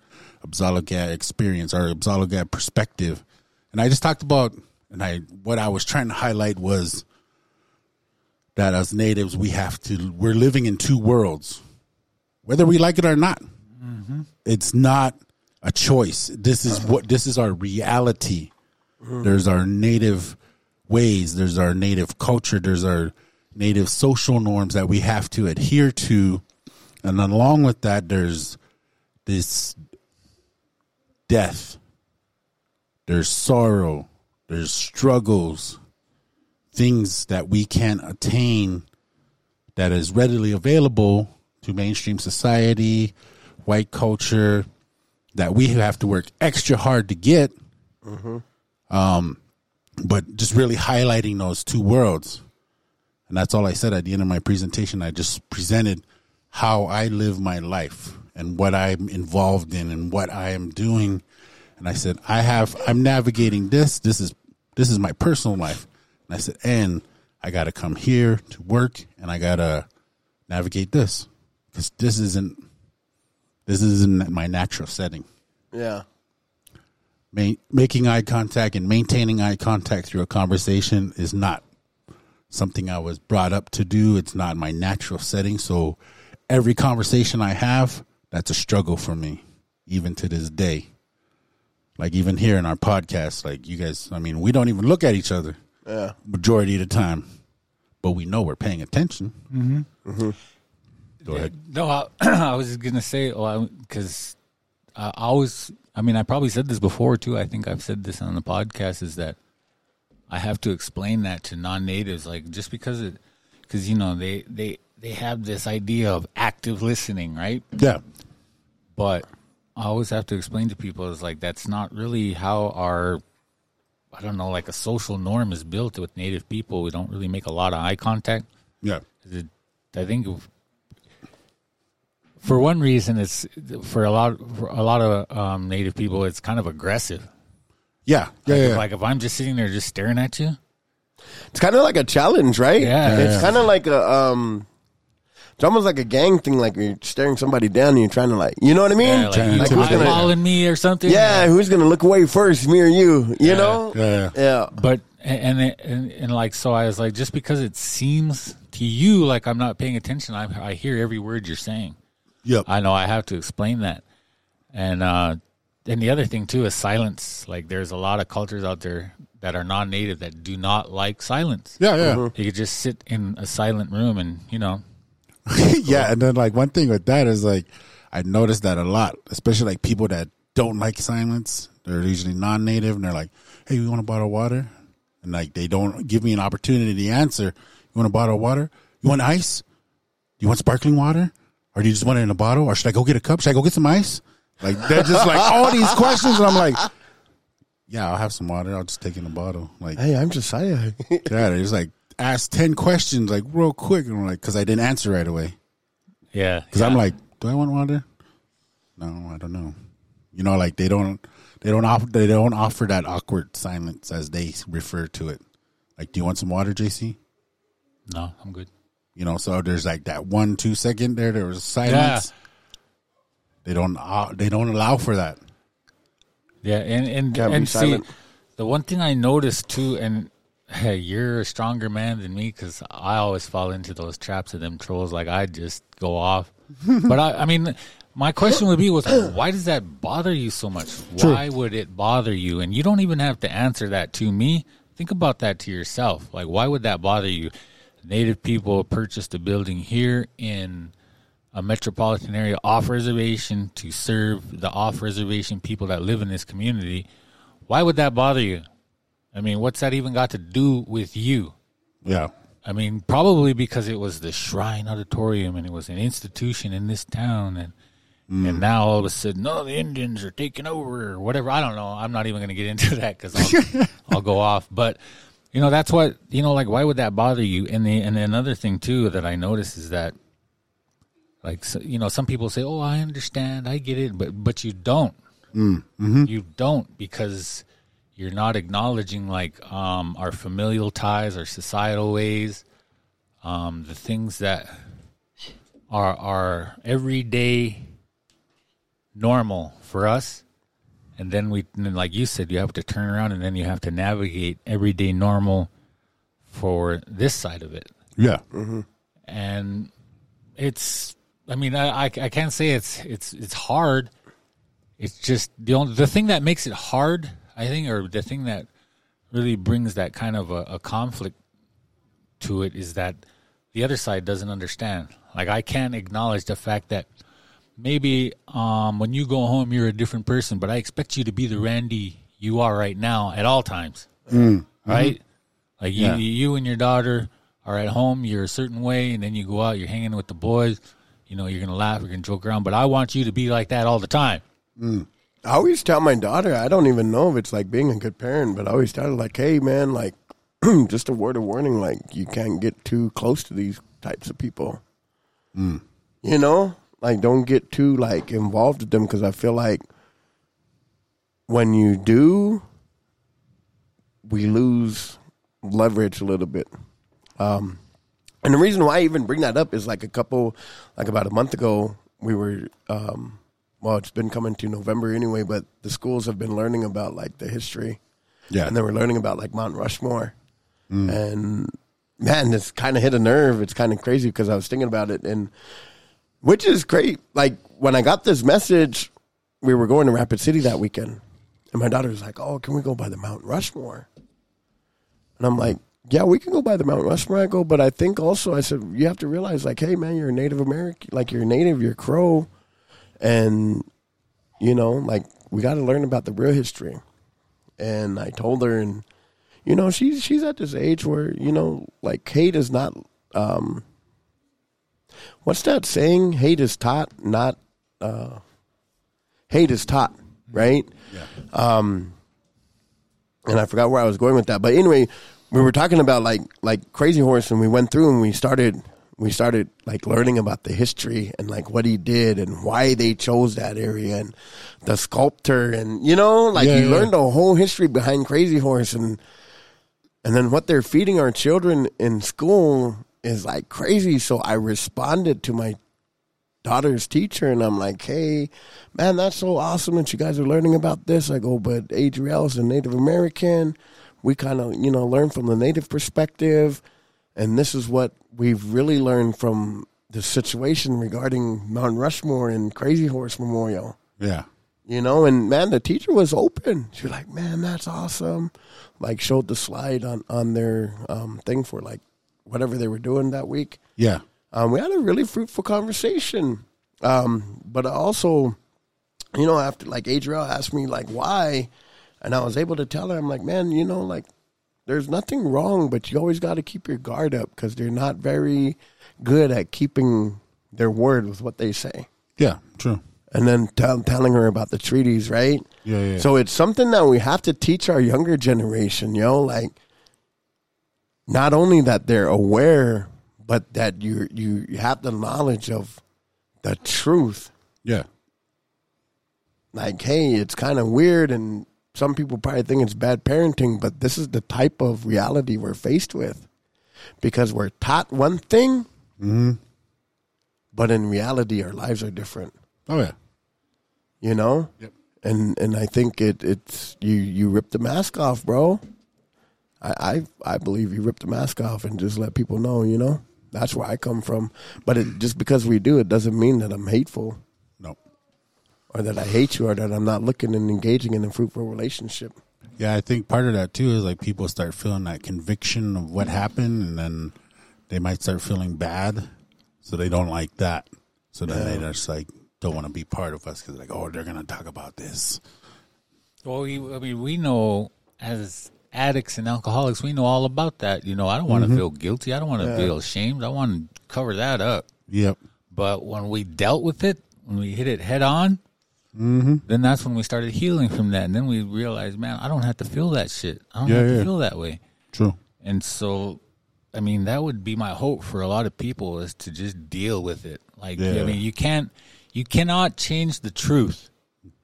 Abzalagad experience or Abzalagad perspective, and I just talked about, and I what I was trying to highlight was that as natives we have to we're living in two worlds, whether we like it or not. Mm-hmm. It's not a choice. This is what this is our reality. Mm. There's our native ways. There's our native culture. There's our native social norms that we have to adhere to. And along with that, there's this death, there's sorrow, there's struggles, things that we can't attain that is readily available to mainstream society, white culture, that we have to work extra hard to get. Um, but just really highlighting those two worlds. And that's all I said at the end of my presentation. I just presented how I live my life and what I'm involved in and what I am doing. And I said, I have, I'm navigating this. This is, this is my personal life. And I said, and I got to come here to work and I got to navigate this because this isn't, this isn't my natural setting Yeah. ma- making eye contact and maintaining eye contact through a conversation is not something I was brought up to do. It's not my natural setting. So every conversation I have, that's a struggle for me, even to this day. Like even here in our podcast, like you guys, I mean, we don't even look at each other Yeah. majority of the time, but we know we're paying attention. Mm-hmm. Mm-hmm. Go ahead. No, I, I was just gonna say, because I always, I mean, I probably said this before too. I think I've said this on the podcast is that I have to explain that to non-natives, like just because it, because you know they they they have this idea of active listening, right? Yeah. But I always have to explain to people is like that's not really how our I don't know, like a social norm is built with native people. We don't really make a lot of eye contact. Yeah. It, I think for one reason, it's for a lot for a lot of um, native people, it's kind of aggressive. Yeah. Yeah. Like, yeah. if, like if I'm just sitting there just staring at you, It's kind of like a challenge, right? Yeah. It's Yeah. kind of like a um. It's almost like a gang thing, like you're staring somebody down and you're trying to like, you know what I mean? yeah, like Trying Like, who's gonna- eyeballing me or something. yeah, who's gonna look away first, me or you? You know? yeah. Yeah. But and, and and and like so, I was like, just because it seems to you like I'm not paying attention, I I hear every word you're saying. Yep. I know I have to explain that. And uh and the other thing too is silence. Like there's a lot of cultures out there that are non-native that do not like silence. yeah. Yeah. Mm-hmm. You could just sit in a silent room and you know yeah, and then like one thing with that is like I noticed that a lot, especially like people that don't like silence. They're usually non-native, and they're like, "Hey, you want a bottle of water?" And like they don't give me an opportunity to answer. You want a bottle of water? You want ice? You want sparkling water? Or do you just want it in a bottle? Or should I go get a cup? Should I go get some ice? Like they're just like all these questions, and I'm like, "Yeah, I'll have some water. I'll just take in a bottle." Like Hey, I'm Josiah. yeah, they just like ask ten questions like real quick, and I'm like, because I didn't answer right away. yeah Because yeah. I'm like, do I want water? No, I don't know. You know, like they don't, they don't offer, they don't offer that awkward silence as they refer to it. Like, do you want some water, JC? no, I'm good. You know, so there's like that one, two second there. There was silence. They don't, uh, they don't allow for that. Yeah, and and Can't and see, the one thing I noticed too, and hey, you're a stronger man than me because I always fall into those traps of them trolls. Like I just go off. but I, I mean, my question would be: was why does that bother you so much? Why would it bother you? And you don't even have to answer that to me. Think about that to yourself. Like, why would that bother you? Native people purchased a building here in a metropolitan area off reservation to serve the off reservation people that live in this community. Why would that bother you? I mean, what's that even got to do with you? Yeah. I mean, probably because it was the Shrine Auditorium and it was an institution in this town, and mm. and now all of a sudden, no, the Indians are taking over or whatever. I don't know. I'm not even going to get into that because I'll, I'll go off. But you know, that's what you know. Like, why would that bother you? And the and another thing too that I notice is that, like, so, you know, some people say, "Oh, I understand, I get it," but but you don't. Mm. Mm-hmm. You don't because you're not acknowledging like um, our familial ties, our societal ways, um, the things that are are everyday normal for us. And then we, and then like you said, you have to turn around and then you have to navigate everyday normal for this side of it Yeah. and it's i mean I, I i can't say it's it's it's hard it's just the only the thing that makes it hard i think or the thing that really brings that kind of a, a conflict to it is that the other side doesn't understand like i can't acknowledge the fact that maybe um when you go home you're a different person but i expect you to be the randy you are right now at all times mm. right mm-hmm. like you, Yeah. you and your daughter are at home, you're a certain way, and then you go out, you're hanging with the boys. You know, you're gonna laugh, you're gonna joke around, but I want you to be like that all the time. Mm. I always tell my daughter, I don't even know if it's like being a good parent, but I always tell her, like, hey, man, like, just a word of warning, like, you can't get too close to these types of people. You know? Like, don't get too, like, involved with them because I feel like when you do, we lose leverage a little bit. Um, and the reason why I even bring that up is like a couple, like about a month ago, we were, um, well, it's been coming to November anyway, but the schools have been learning about like the history. Yeah. And they were learning about like Mount Rushmore. Mm. And man, this kind of hit a nerve. It's kind of crazy because I was thinking about it, and which is great. Like when I got this message, we were going to Rapid City that weekend, and my daughter was like, "Oh, can we go by the Mount Rushmore?" And I'm like, "Yeah, we can go by the Mount Rushmore." I go, but I think also I said you have to realize, like, hey, man, you're a Native American, like you're a Native, you're Crow, and you know, like we got to learn about the real history. And I told her, and you know, she's she's at this age where you know, like hate is not. um What's that saying? Hate is taught, not. uh Hate is taught, right? Yeah. Um, and I forgot where I was going with that. But anyway, we were talking about like like Crazy Horse, and we went through and we started we started like learning about the history and like what he did and why they chose that area and the sculptor and you know like Yeah, you yeah. learned the whole history behind Crazy Horse and and then what they're feeding our children in school is like crazy. So I responded to my daughter's teacher and I'm like, hey, man, that's so awesome that you guys are learning about this. I go, but Adriel is a Native American. We kind of, you know, learn from the Native perspective. And this is what we've really learned from the situation regarding Mount Rushmore and Crazy Horse Memorial. Yeah. you know and man the teacher was open. She was like man that's awesome. Like showed the slide on on their um, thing for like whatever they were doing that week. Yeah. um, we had a really fruitful conversation. Um, but also you know after like adriel asked me like why? And i was able to tell her i'm like man you know like there's nothing wrong but you always got to keep your guard up because they're not very good at keeping their word with what they say Yeah. True. and then tell, telling her about the treaties, right? Yeah, yeah. So it's something that we have to teach our younger generation, yo. Like, not only that they're aware, but that you you have the knowledge of the truth. Yeah. Like, hey, it's kind of weird, and some people probably think it's bad parenting, but this is the type of reality we're faced with because we're taught one thing, mm-hmm. but in reality, our lives are different. Oh yeah. you know Yep. and and i think it it's you you rip the mask off bro I, I i believe you rip the mask off and just let people know you know that's where i come from but it just because we do it doesn't mean that i'm hateful. Or that i hate you or that i'm not looking and engaging in a fruitful relationship Yeah, I think part of that too is like people start feeling that conviction of what mm-hmm. happened, and then they might start feeling bad, so they don't like that. So then they just like don't want to be part of us because like, oh, they're gonna talk about this. Well, we, I mean, we know as addicts and alcoholics, we know all about that. You know, I don't want to mm-hmm. feel guilty. I don't want to feel ashamed. I want to cover that up. Yep. But when we dealt with it, when we hit it head on, Mm-hmm. then that's when we started healing from that. And then we realized, man, I don't have to feel that shit. I don't Yeah, have to yeah. feel that way. True. And so, I mean, that would be my hope for a lot of people is to just deal with it. Like, Yeah. I mean, you can't, you cannot change the truth.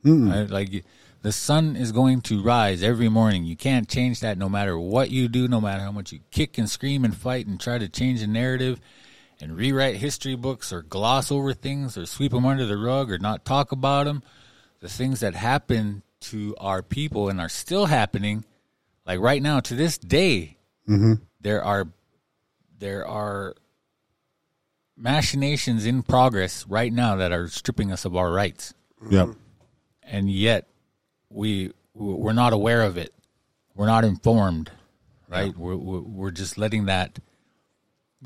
Right? Like, the sun is going to rise every morning. You can't change that no matter what you do, no matter how much you kick and scream and fight and try to change the narrative and rewrite history books or gloss over things or sweep them under the rug or not talk about them. The things that happen to our people and are still happening, like right now to this day, mm-hmm. there are there are machinations in progress right now that are stripping us of our rights, Yep. and yet we we're not aware of it. We're not informed, right? We're, we're we're just letting that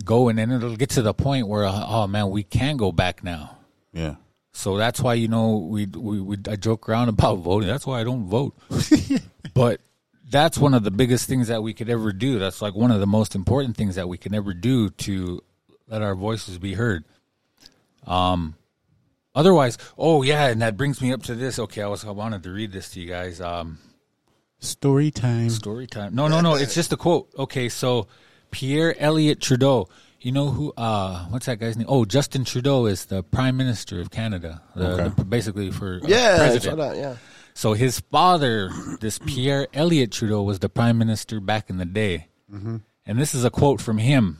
go, and then it'll get to the point where oh man, we can go back now. Yeah. So that's why you know we we, we I joke around about voting. That's why I don't vote. but that's one of the biggest things that we could ever do. That's like one of the most important things that we can ever do to let our voices be heard. Um otherwise, oh yeah, and that brings me up to this. Okay, I was I wanted to read this to you guys. Um Story time. Story time. No, no, no. It's just a quote. Okay, so Pierre Elliott Trudeau. You know who? Uh, what's that guy's name? Oh, Justin Trudeau is the Prime Minister of Canada. The, Okay. the- basically for uh, yeah I saw president. that, yeah So his father, this Pierre Elliott Trudeau, was the prime minister back in the day. And this is a quote from him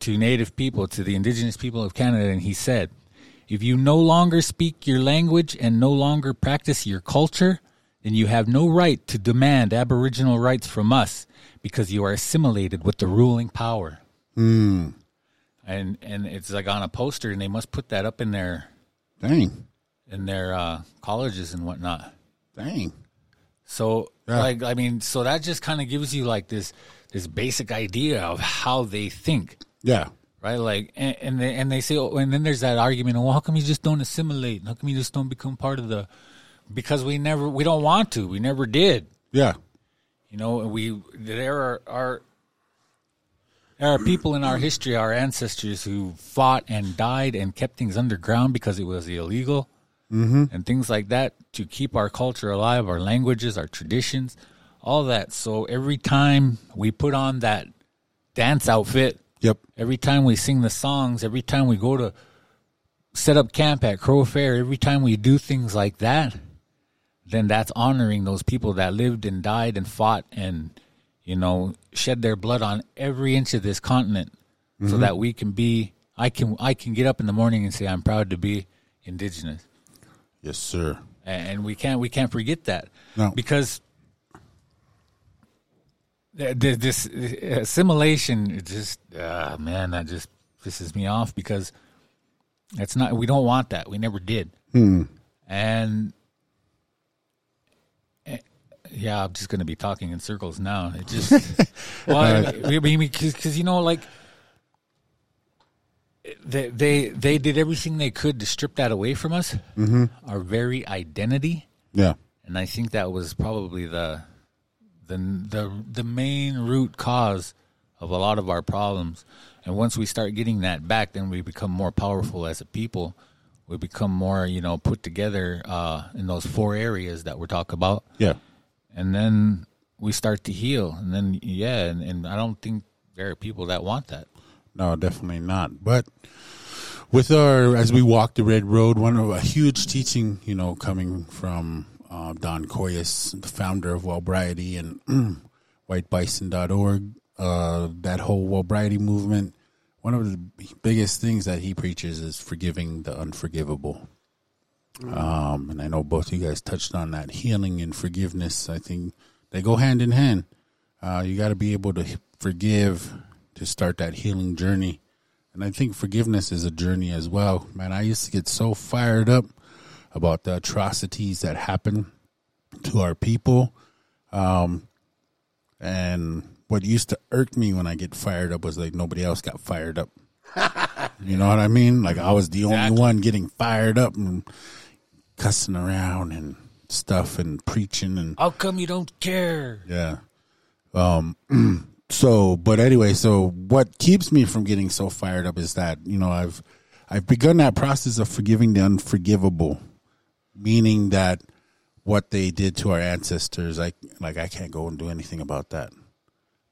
to Native people, to the Indigenous people of Canada. And he said, If you no longer speak your language and no longer practice your culture, then you have no right to demand Aboriginal rights from us because you are assimilated with the ruling power. And and it's like on a poster, and they must put that up in their Dang. in their uh, colleges and whatnot. Dang. So Yeah. like I mean, so that just kind of gives you like this this basic idea of how they think. Yeah. right? Like, and and they, and they say, oh, and then there's that argument. Well, how come you just don't assimilate? How come you just don't become part of the? Because we never, we don't want to. We never did. Yeah. You know, we there are, are there are people in our history, our ancestors who fought and died and kept things underground because it was illegal mm-hmm. and things like that to keep our culture alive, our languages, our traditions, all that. So every time we put on that dance outfit, Yep. every time we sing the songs, every time we go to set up camp at Crow Fair, every time we do things like that, then that's honoring those people that lived and died and fought and you know shed their blood on every inch of this continent so that we can be I can I can get up in the morning and say I'm proud to be indigenous. Yes, sir. and we can't we can't forget that No. because th- th- this assimilation it just uh, man that just pisses me off because it's not we don't want that. We never did. And eh, yeah i'm just going to be talking in circles now it just well I mean because you know like they, they they did everything they could to strip that away from us our very identity Yeah. and I think that was probably the the the the main root cause of a lot of our problems. And once we start getting that back, then we become more powerful as a people. We become more, you know, put together uh, in those four areas that we're talking about, Yeah. And then we start to heal. And then, yeah, and, and I don't think there are people that want that. No, definitely not. But with our, as we walk the red road, one of a huge teaching, you know, coming from uh, Don Coyhis, the founder of Wellbriety and whitebison.org, uh, that whole Wellbriety movement, one of the biggest things that he preaches is forgiving the unforgivable. Um, and I know both of you guys touched on that healing and forgiveness. I think they go hand in hand. Uh, you got to be able to forgive to start that healing journey. And I think forgiveness is a journey as well. Man, I used to get so fired up about the atrocities that happen to our people. Um, and what used to irk me when I get fired up was like nobody else got fired up. you know what I mean? Like I was the only one getting fired up and cussing around and stuff and preaching and How come you don't care? yeah. Um. So, but anyway, so what keeps me from getting so fired up is that you know I've I've begun that process of forgiving the unforgivable, meaning that what they did to our ancestors, I like I can't go and do anything about that.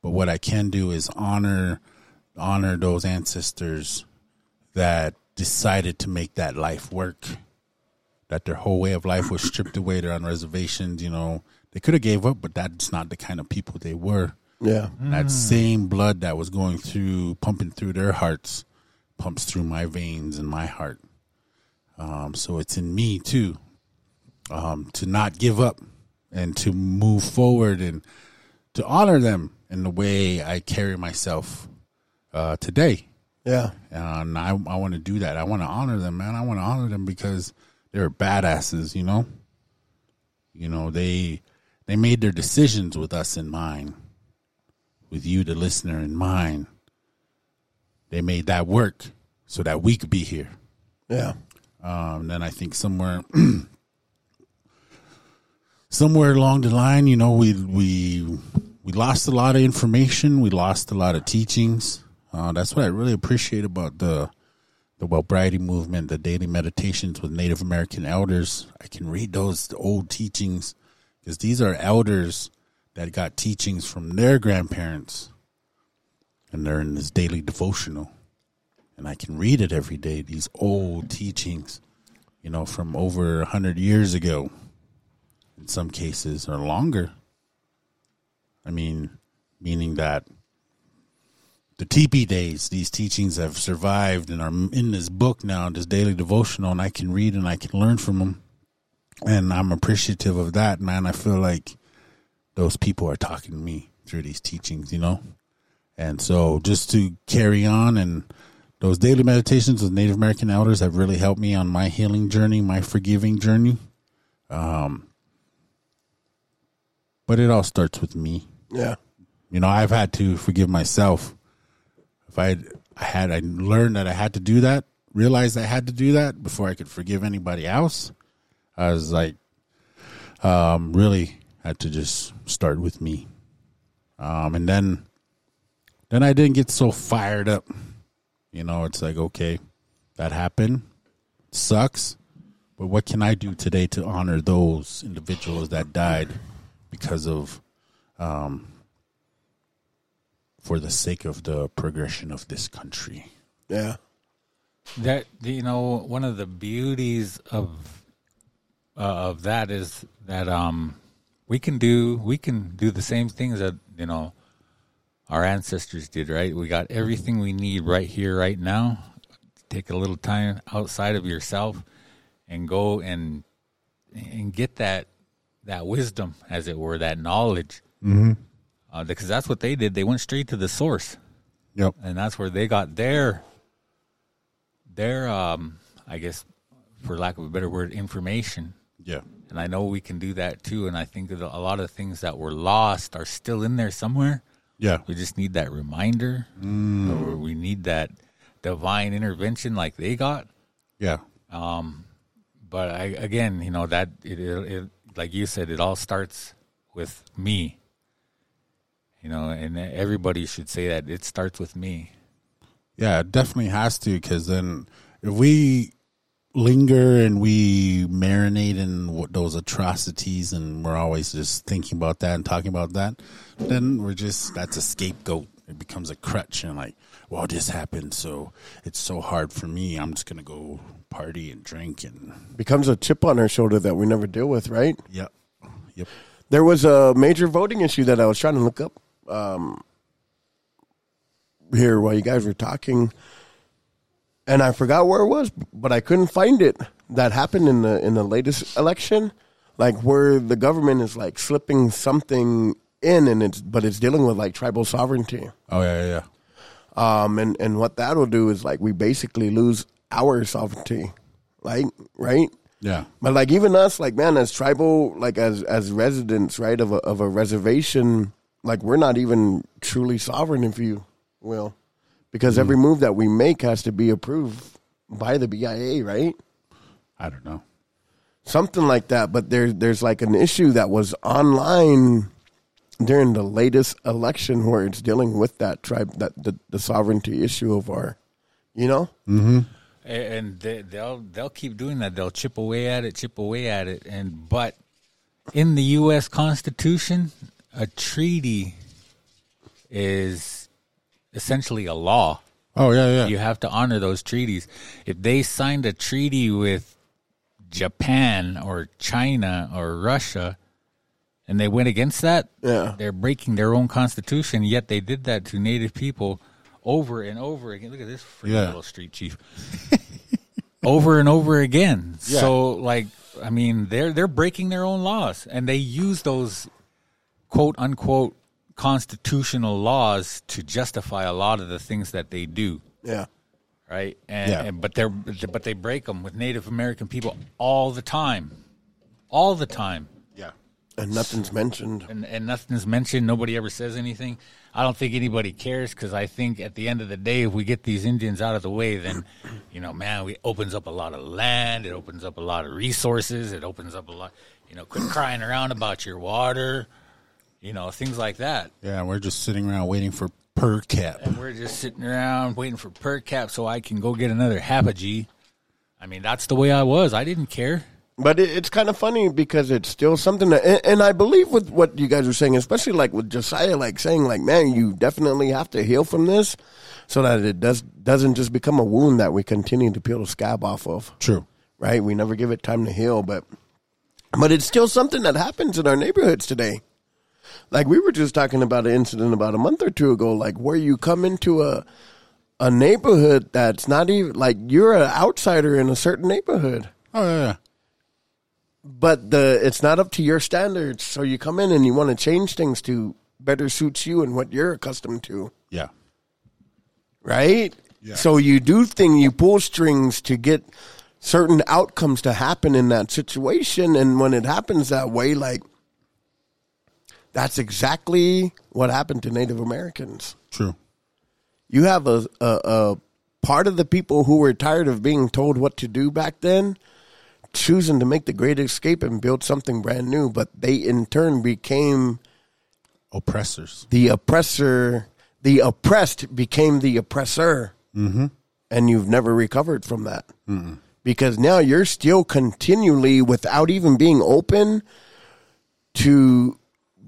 But what I can do is honor honor those ancestors that decided to make that life work. That their whole way of life was stripped away. They're on reservations. You know, they could have gave up, but that's not the kind of people they were. Yeah. That same blood that was going through, pumping through their hearts, pumps through my veins and my heart. Um, so it's in me too, um, to not give up and to move forward and to honor them in the way I carry myself uh, today. Yeah. And I, I want to do that. I want to honor them, man. I want to honor them because they're badasses, you know. You know they they made their decisions with us in mind, with you, the listener, in mind. They made that work so that we could be here. Yeah. Um, then I think somewhere, somewhere along the line, you know, we we we lost a lot of information. We lost a lot of teachings. Uh, that's what I really appreciate about the the Wellbriety movement, the daily meditations with Native American elders. I can read those old teachings because these are elders that got teachings from their grandparents, and they're in this daily devotional and I can read it every day. These old teachings, you know, from over a hundred years ago, in some cases, or longer. I mean, meaning that the teepee days, these teachings have survived and are in this book now, this daily devotional, and I can read and I can learn from them. and I'm appreciative of that, man. I feel like those people are talking to me through these teachings, you know? And so just to carry on and those daily meditations with Native American elders have really helped me on my healing journey, my forgiving journey. Um, but it all starts with me. Yeah. You know, I've had to forgive myself. If I had, I had, I learned that I had to do that, realized I had to do that before I could forgive anybody else. I was like, um, really had to just start with me. Um, and then, then I didn't get so fired up. You know, it's like, okay, that happened. Sucks. But what can I do today to honor those individuals that died because of, um, for the sake of the progression of this country? Yeah. That you know, one of the beauties of uh, of that is that um, we can do we can do the same things that you know our ancestors did. Right, we got everything we need right here, right now. Take a little time outside of yourself and go and and get that that wisdom, as it were, that knowledge. Mm-hmm. Uh, because that's what they did. They went straight to the source Yep. and that's where they got their their um i guess for lack of a better word information Yeah. and i know we can do that too and i think that a lot of things that were lost are still in there somewhere Yeah. we just need that reminder or we need that divine intervention like they got Yeah. Um but I, again you know that it, it, it like you said it all starts with me you know and everybody should say that it starts with me Yeah, it definitely has to because then if we linger and we marinate in what those atrocities and we're always just thinking about that and talking about that, then we're just that's a scapegoat. It becomes a crutch and like, well, this happened, so it's so hard for me. I'm just gonna go party and drink and Becomes a chip on our shoulder that we never deal with, right? yep, yep. There was a major voting issue that I was trying to look up um, here while you guys were talking, and I forgot where it was, but I couldn't find it. That happened in the in the latest election, like where the government is like slipping something in, and it's but it's dealing with like tribal sovereignty. Oh yeah, yeah, yeah. Um, and and what that will do is like we basically lose our sovereignty, like right. Yeah. But like even us, like man, as tribal, like as as residents, right of a of a reservation, like we're not even truly sovereign, if you will, because every move that we make has to be approved by the BIA, right? I don't know. Something like that. But there's there's like an issue that was online during the latest election where it's dealing with that tribe, that the, the sovereignty issue of our, you know. Mm-hmm. A- and they, they'll they'll keep doing that. They'll chip away at it, chip away at it, and but in the U.S. Constitution, a treaty is essentially a law. Oh yeah, yeah. You have to honor those treaties. If they signed a treaty with Japan or China or Russia, and they went against that, Yeah. they're breaking their own constitution. Yet they did that to Native people over and over again. Look at this freaking Yeah. little street chief. over and over again. Yeah. So, like, I mean, they're they're breaking their own laws, and they use those quote unquote constitutional laws to justify a lot of the things that they do Yeah. right? And, Yeah. and but they're but they break them with Native American people all the time, all the time, yeah. And nothing's mentioned. and and nothing's mentioned. Nobody ever says anything. I don't think anybody cares because I think at the end of the day, if we get these Indians out of the way, then you know, man, we opens up a lot of land. It opens up a lot of resources. It opens up a lot. You know, quit crying around about your water. You know, things like that. Yeah, we're just sitting around waiting for per cap. and we're just sitting around waiting for per cap so I can go get another half a G. I mean, that's the way I was. I didn't care. But it, it's kind of funny because it's still something that, and, and I believe with what you guys are saying, especially like with Josiah, like saying, like, man, you definitely have to heal from this, so that it does doesn't just become a wound that we continue to peel the scab off of. True. Right? We never give it time to heal, but but it's still something that happens in our neighborhoods today. Like we were just talking about an incident about a month or two ago, like where you come into a a neighborhood that's not even like you're an outsider in a certain neighborhood Oh yeah, yeah. but the it's not up to your standards. So you come in and you want to change things to better suits you and what you're accustomed to, Yeah. right? Yeah. So you do thing, you pull strings to get certain outcomes to happen in that situation, and when it happens that way, like that's exactly what happened to Native Americans. True. You have a, a, a part of the people who were tired of being told what to do back then choosing to make the great escape and build something brand new, but they in turn became Oppressors. the oppressor. The oppressed became the oppressor. Mm-hmm. And you've never recovered from that. Because now you're still continually, without even being open to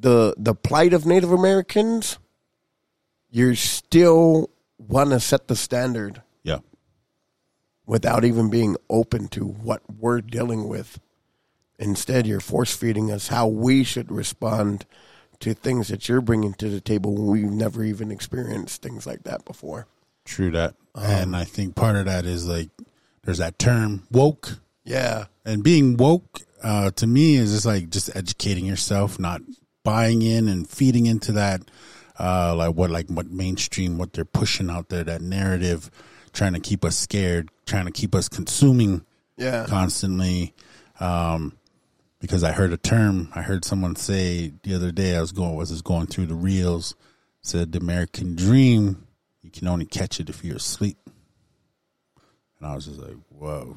the the plight of Native Americans, you're still want to set the standard Yeah. without even being open to what we're dealing with. Instead, you're force feeding us how we should respond to things that you're bringing to the table when we've never even experienced things like that before. True that. and I think part of that is like there's that term woke. Yeah. And being woke uh, to me is just like just educating yourself, not buying in and feeding into that uh, like what like what mainstream what they're pushing out there that narrative, trying to keep us scared, trying to keep us consuming Yeah. constantly. Um, because I heard a term, I heard someone say the other day. I was going was just going through the reels. Said the American dream, you can only catch it if you're asleep. And I was just like, whoa.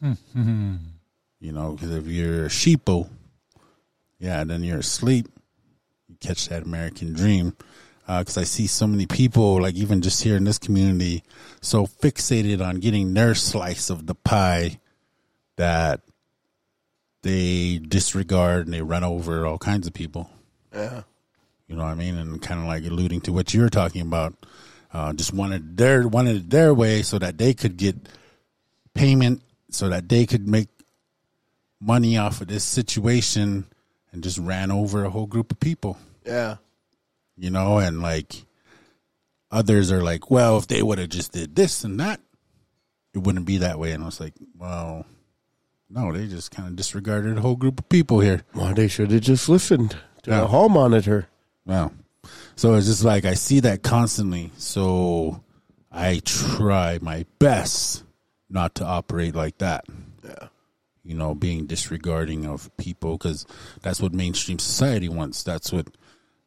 you know, because if you're a sheeple, yeah, then you're asleep. You catch that American dream. Because I see so many people, like even just here in this community, so fixated on getting their slice of the pie that they disregard and they run over all kinds of people. Yeah. You know what I mean? And kind of like alluding to what you're talking about. Uh, just wanted their wanted it their way so that they could get payment, so that they could make money off of this situation, and just ran over a whole group of people. Yeah. You know, and like others are like, well, if they would have just did this and that, it wouldn't be that way. And I was like, well, no, they just kind of disregarded a whole group of people here. Well, they should have just listened to Yeah. the hall monitor. Wow. So it's just like I see that constantly. So I try my best not to operate like that. Yeah. You know, being disregarding of people because that's what mainstream society wants. That's what,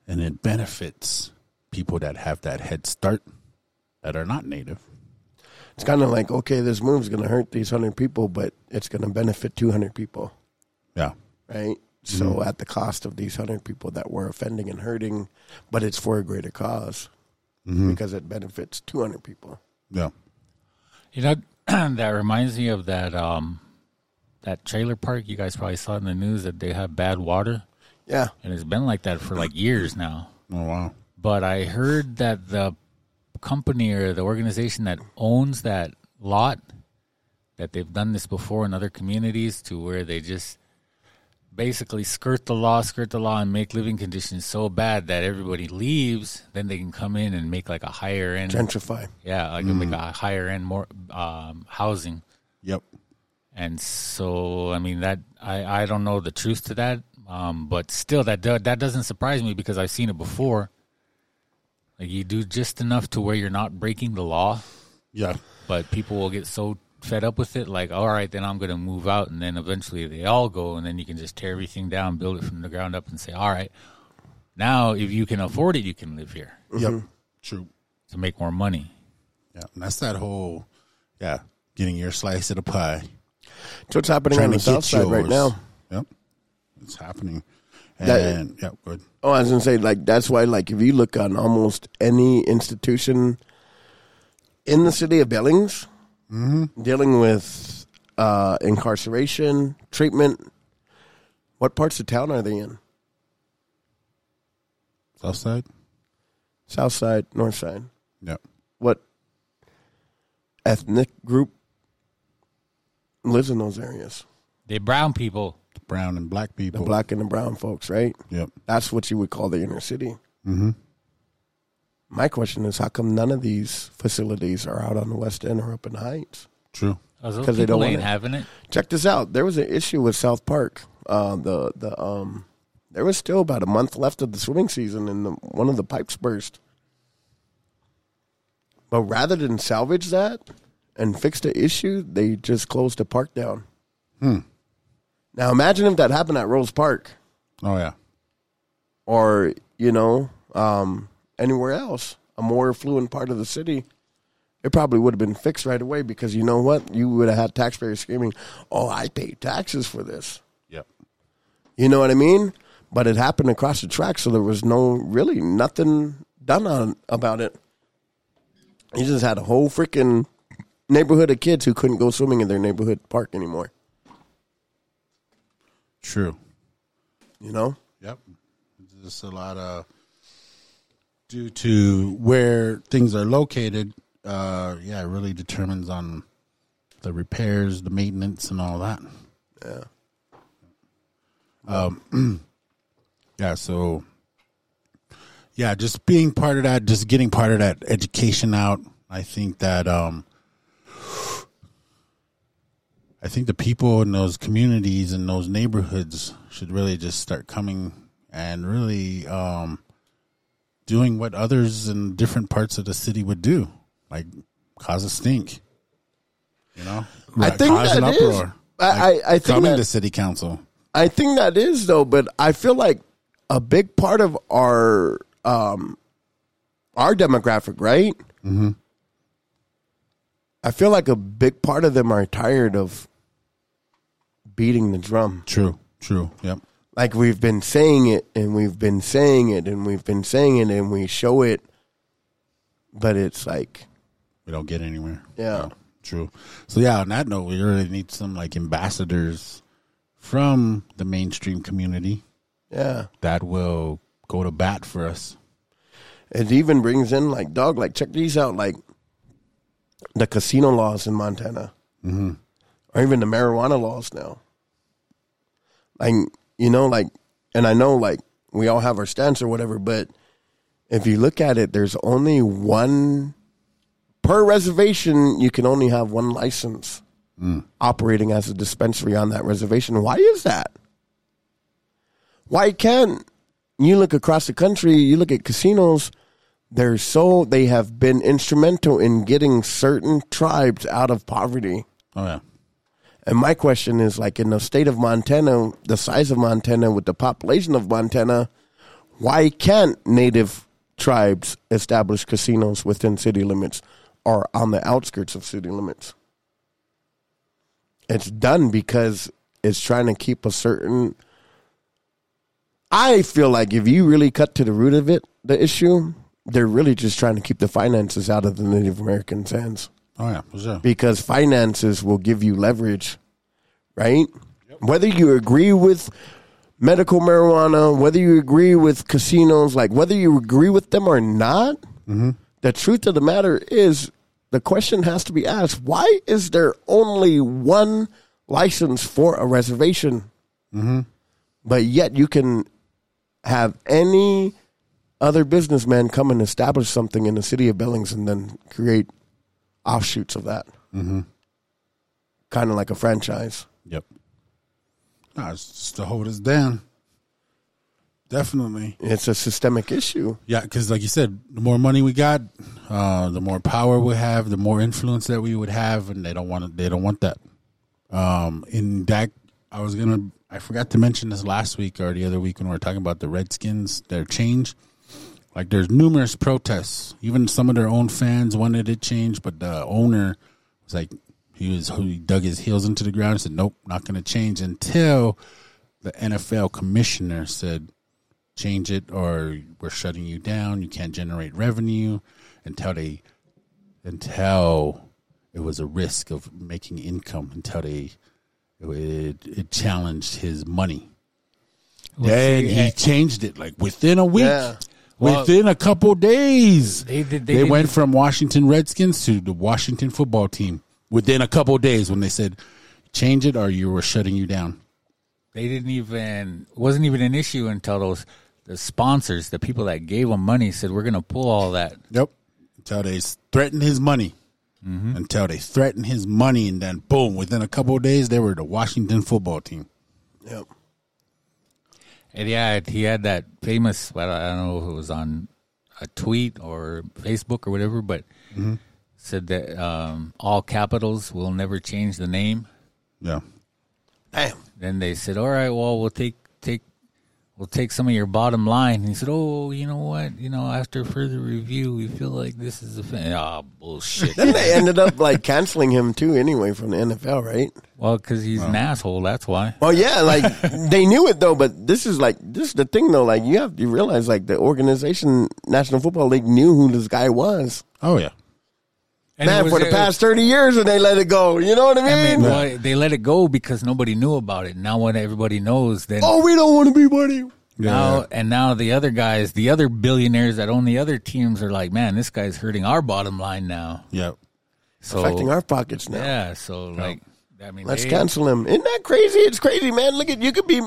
and it benefits people that have that head start that are not native. It's kind of like, okay, this move's going to hurt these 100 people, but it's going to benefit 200 people, Yeah. right? So at the cost of these 100 people that we're offending and hurting, but it's for a greater because because it benefits 200 people. Yeah. You know, that reminds me of that um, that trailer park. You guys probably saw in the news that they have bad water, Yeah. and it's been like that for like years now. Oh, wow. But I heard that the company or the organization that owns that lot, that they've done this before in other communities, to where they just basically skirt the law, skirt the law, and make living conditions so bad that everybody leaves. Then they can come in and make like a higher end, Gentrify. yeah, like like a higher end more um, housing. Yep. And so, I mean, that I, I don't know the truth to that, um, but still, that do, that doesn't surprise me because I've seen it before. Like you do just enough to where you're not breaking the law, Yeah. but people will get so fed up with it, like, all right, then I'm going to move out, and then eventually they all go, and then you can just tear everything down, build it from the ground up, and say, all right, now if you can afford it, you can live here Yep. True. to make more money. Yeah. And that's that whole, yeah, getting your slice of the pie. It's what's happening on the south side right now. Yep. It's happening. That- yeah, good. Oh, I was gonna say like that's why like if you look on almost any institution in the city of Billings, dealing with uh, incarceration, treatment, what parts of town are they in? South side? South side, north side. Yep. What ethnic group lives in those areas? They brown people. The brown and black The people. black and the brown folks, right? Yep. That's what you would call the inner city. Mm-hmm. My question is, how come none of these facilities are out on the west end or up in the heights? True. because they don't people want ain't it. having it. Check this out. There was an issue with South Park. Uh, the the um, there was still about a month left of the swimming season, and the, one of the pipes burst. But rather than salvage that and fixed the issue, they just closed the park down. Now imagine if that happened at Rose Park Oh yeah. or you know um, anywhere else, a more affluent part of the city. It probably would have been fixed right away because you know what? You would have had taxpayers screaming, "Oh, I pay taxes for this." Yep. You know what I mean? But it happened across the track, so there was no really nothing done on about it. You just had a whole freaking neighborhood of kids who couldn't go swimming in their neighborhood park anymore. True. You know? Yep. It's just a lot of due to where things are located. Uh, yeah, it really determines on the repairs, the maintenance, and all that. Yeah. Um, yeah. So, yeah, just being part of that, just getting part of that education out. I think that um, I think the people in those communities and those neighborhoods should really just start coming and really um, doing what others in different parts of the city would do, like cause a stink. You know, I think cause that is- I- I- I think coming that- to city council. I think that is though, but I feel like a big part of our um our demographic, right? Mm-hmm. I feel like a big part of them are tired of beating the drum. True, true. Yep. Like we've been saying it and we've been saying it and we've been saying it and we show it, but it's like we don't get anywhere. Yeah. true. So yeah, on that note, we really need some like ambassadors from the mainstream community yeah. that will go to bat for us. It even brings in like dog, like check these out, like the casino laws in Montana, mm-hmm. or even the marijuana laws now. Like you know, like, and I know like we all have our stance or whatever, but if you look at it, there's only one per reservation. You can only have one license operating as a dispensary on that reservation. Why is that? Why can't you look across the country, you look at casinos, they're so they have been instrumental in getting certain tribes out of poverty. Oh yeah. And my question is like in the state of Montana, the size of Montana with the population of Montana, why can't native tribes establish casinos within city limits or on the outskirts of city limits? It's done because it's trying to keep a certain I feel like if you really cut to the root of it, the issue, they're really just trying to keep the finances out of the Native Americans' hands Oh yeah. For sure. because finances will give you leverage, right? Whether you agree with medical marijuana, whether you agree with casinos, like whether you agree with them or not, mm-hmm. the truth of the matter is the question has to be asked why is there only one license for a reservation? Mm-hmm. But yet you can have any other businessmen come and establish something in the city of Billings and then create offshoots of that. Mm-hmm. Kind of like a franchise. Yep. No, it's just to hold us down. Definitely. It's a systemic issue. Yeah, because like you said, the more money we got, uh, the more power we have, the more influence that we would have, and they don't want it. They don't want that. Um, in that, I was gonna. I forgot to mention this last week or the other week when we were talking about the Redskins, their change. Like, there's numerous protests. Even some of their own fans wanted it changed, but the owner was like, he was he dug his heels into the ground and said, "Nope, not going to change until the NFL commissioner said." change it or we're shutting you down. You can't generate revenue until they until it was a risk of making income until they it, it challenged his money. Then he eh, changed it like within a week. Yeah. Well- within a couple days, They did- they, they went from Washington Redskins to the Washington football team within a couple days when they said, "Change it, or you were shutting you down." They didn't even wasn't even an issue until those the sponsors, the people that gave them money, said we're going to pull all that. Yep. Until they threatened his money. Mm-hmm. until they threatened his money, and then boom, within a couple of days, they were the Washington football team. Yep. And yeah, he had that famous. Well, I don't know if it was on a tweet or Facebook or whatever, but said that um, all capitals will never change the name. Yeah, Damn. Then they said, "All right, well, we'll take take we'll take some of your bottom line." And he said, "Oh, you know what? You know, after further review, we feel like this is a fan." Ah, bullshit. Then they ended up like canceling him too, anyway, from the NFL, right? well, because he's an asshole. That's why. Well, yeah, like they knew it though, but this is like this is the thing though. Like you have to realize, like the organization, National Football League, knew who this guy was. oh yeah, And Man, was- for the past thirty years, and they let it go. You know what I mean? I mean, well, they let it go because nobody knew about it. Now, when everybody knows, then oh, we don't want to be buddy. now yeah. and now the other guys, the other billionaires that own the other teams, are like, "Man, this guy's hurting our bottom line now." Yep. So Affecting our pockets now. yeah, so like, I mean, Let's they- cancel him. Isn't that crazy? It's crazy, man. Look at you could be.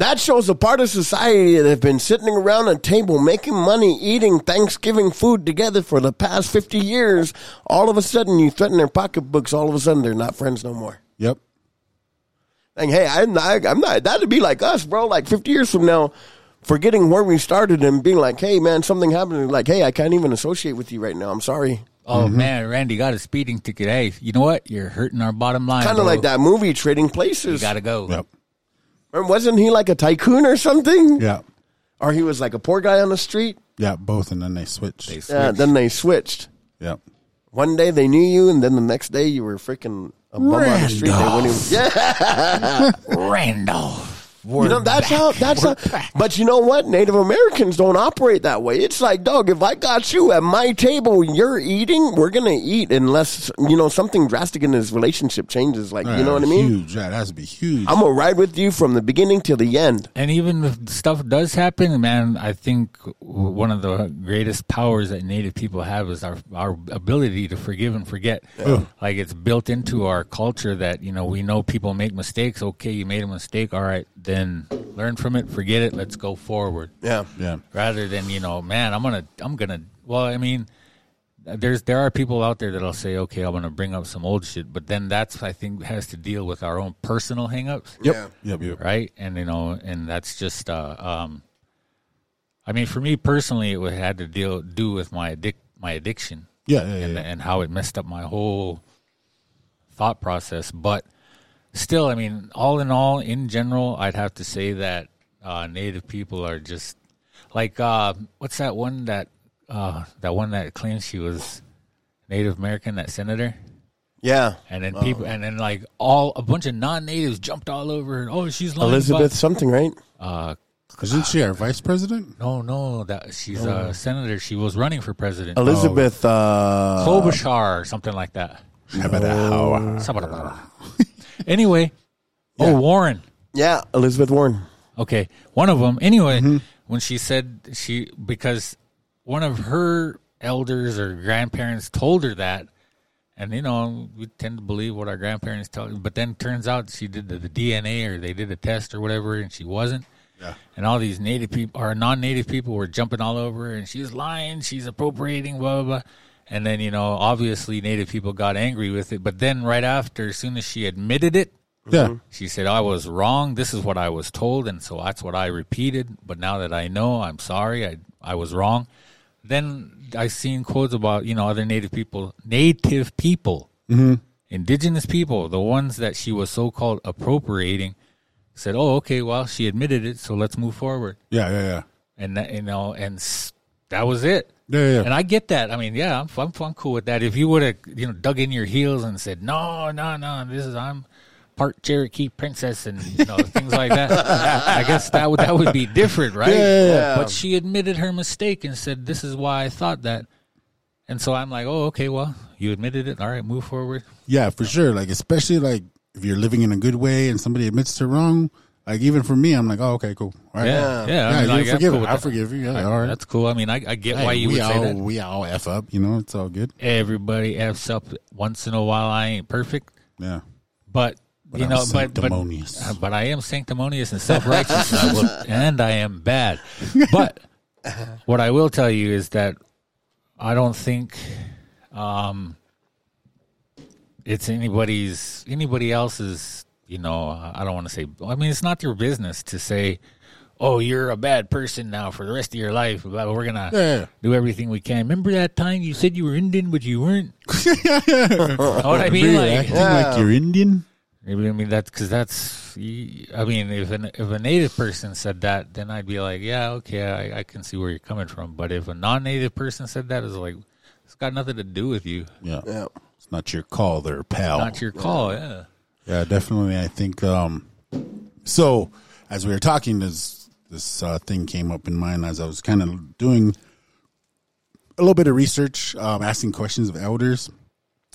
That shows a part of society that have been sitting around a table making money, eating Thanksgiving food together for the past fifty years. All of a sudden, you threaten their pocketbooks. All of a sudden, they're not friends no more. Yep. Like, hey, I'm not. I'm not. That'd be like us, bro. Like fifty years from now, forgetting where we started and being like, hey, man, something happened. Like, hey, I can't even associate with you right now. I'm sorry. Oh mm-hmm. man, Randy got a speeding ticket. Hey, you know what? You're hurting our bottom line. Kind of like that movie, Trading Places. You Places. got to go. Yep. Remember, wasn't he like a tycoon or something? Yeah. Or he was like a poor guy on the street? Yeah. Both, and then they switched. They Yeah, then they switched. Yep. One day they knew you, and then the next day you were freaking a bum on the street. They wouldn't even, yeah, Randolph. You know that's how that's how. But you know what? Native Americans don't operate that way. It's like, dog, if I got you at my table, you're eating. We're gonna eat unless you know something drastic in this relationship changes. Like, you know what I mean? Huge. Yeah, that has to be huge. I'm gonna ride with you from the beginning till the end. And even if stuff does happen, man, I think one of the greatest powers that Native people have is our our ability to forgive and forget. Like it's built into our culture that you know we know people make mistakes. Okay, you made a mistake. All right, then learn from it, forget it. Let's go forward. Yeah, yeah. Rather than you know, man, I'm gonna I'm gonna. Well, I mean. There's there are people out there that'll say, okay, I'm gonna bring up some old shit, but then that's I think has to deal with our own personal hangups Yep. Yep. Yep. right? And you know, and that's just, uh, um, I mean, for me personally, it would had to deal do with my addic- my addiction Yeah. Yeah. and yeah. and how it messed up my whole thought process. But still, I mean, all in all, in general, I'd have to say that uh, Native people are just like uh, what's that one that uh, that one that claims she was Native American, that senator. yeah. And then people, and then like all a bunch of non-natives jumped all over her. Oh, she's lying Elizabeth about- something, right? uh, Isn't she our vice president? no, no, that she's a senator. She was running for president. Elizabeth. Uh, Klobuchar or something like that. How Something like that. Anyway, oh Warren. yeah, Elizabeth Warren. Okay, one of them. Anyway, mm-hmm. when she said she because one of her elders or grandparents told her that, and you know we tend to believe what our grandparents tell. But then turns out she did the, the DNA or they did a test or whatever, and she wasn't. Yeah. And all these native people or non-native people were jumping all over her, and she's lying, she's appropriating, blah blah blah. And then you know, obviously, native people got angry with it. But then right after, as soon as she admitted it, Yeah. Mm-hmm. she said, I was wrong. This is what I was told. And so that's what I repeated. But now that I know, I'm sorry. I, I was wrong. Then I seen quotes about, you know, other native people, native people, mm-hmm. indigenous people, the ones that she was so called appropriating, said, oh, okay, well, she admitted it. So let's move forward. Yeah. Yeah. Yeah. And, that, you know, and that was it. Yeah. Yeah. And I get that. I mean, yeah, I'm, I'm, I'm cool with that. If you would have, you know, dug in your heels and said, no, no, no, this is, I'm part Cherokee princess and, you know, things like that, I guess that would, that would be different, right? Yeah, yeah, But she admitted her mistake and said, this is why I thought that. And so I'm like, oh, okay, well, you admitted it. All right, move forward. Yeah, for sure. Like especially like if you're living in a good way and somebody admits to wrong. Like even for me, I'm like, oh, okay, cool. All right. Yeah. Yeah. I Yeah, mean, you like, I'm forgive cool I forgive you. Yeah, All all right, right. That's cool. I mean, I, I get Hey, why you we would all, say that. We all f up. You know, it's all good. Everybody F's up once in a while. I ain't perfect. Yeah. But, you I'm know, but, but. Uh, but I am sanctimonious and self righteous, and, I and I am bad. But what I will tell you is that I don't think um, it's anybody's anybody else's. You know, I don't want to say. I mean, it's not your business to say, "Oh, you're a bad person now for the rest of your life." But we're gonna Yeah. do everything we can. Remember that time you said you were Indian, but you weren't. know what I mean? Really Like, acting like you're Indian. Maybe I mean that's because that's. I mean, if an if a native person said that, then I'd be like, yeah, okay, I, I can see where you're coming from. But if a non-native person said that, it's like it's got nothing to do with you. Yeah. Yeah. It's not your call there, pal. It's Not your call. Yeah. Yeah, definitely. I think um so as we were talking this this uh, thing came up in mind as I was kind of doing a little bit of research, um, asking questions of elders.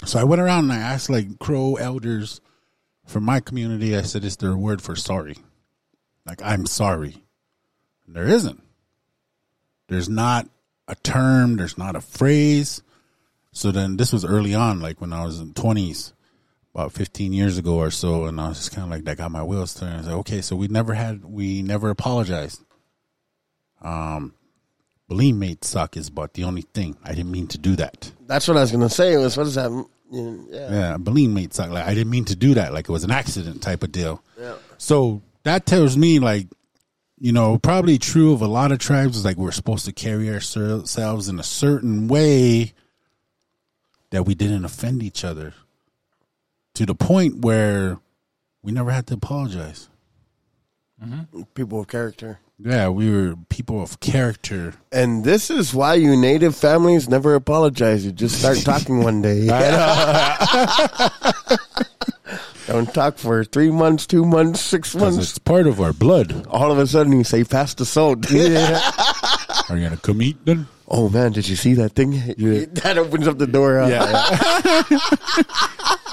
So I went around and I asked like Crow elders from my community. I said, "Is there a word for sorry?" Like I'm sorry. And there isn't. There's not a term. There's not a phrase. So then this was early on, like when I was in twenties about 15 years ago or so, and I was just kind of like, that got my wheels turning. I was like, okay, so we never had, we never apologized. Um, believe made suck is about the only thing. I didn't mean to do that. That's what I was gonna say. Was what is that? You yeah. Yeah, believe made suck. Like I didn't mean to do that. Like it was an accident type of deal. Yeah. So that tells me, like, you know, probably true of a lot of tribes is like we're supposed to carry ourselves in a certain way that we didn't offend each other to the point where we never had to apologize. People of character. Yeah, we were people of character. And this is why you native families never apologize. You just start talking one day. Don't talk for three months, two months, six months. it's part of our blood. All of a sudden, you say, "Pass the salt." Are you gonna come eat then? oh man, did you see that thing? That opens up the door. huh?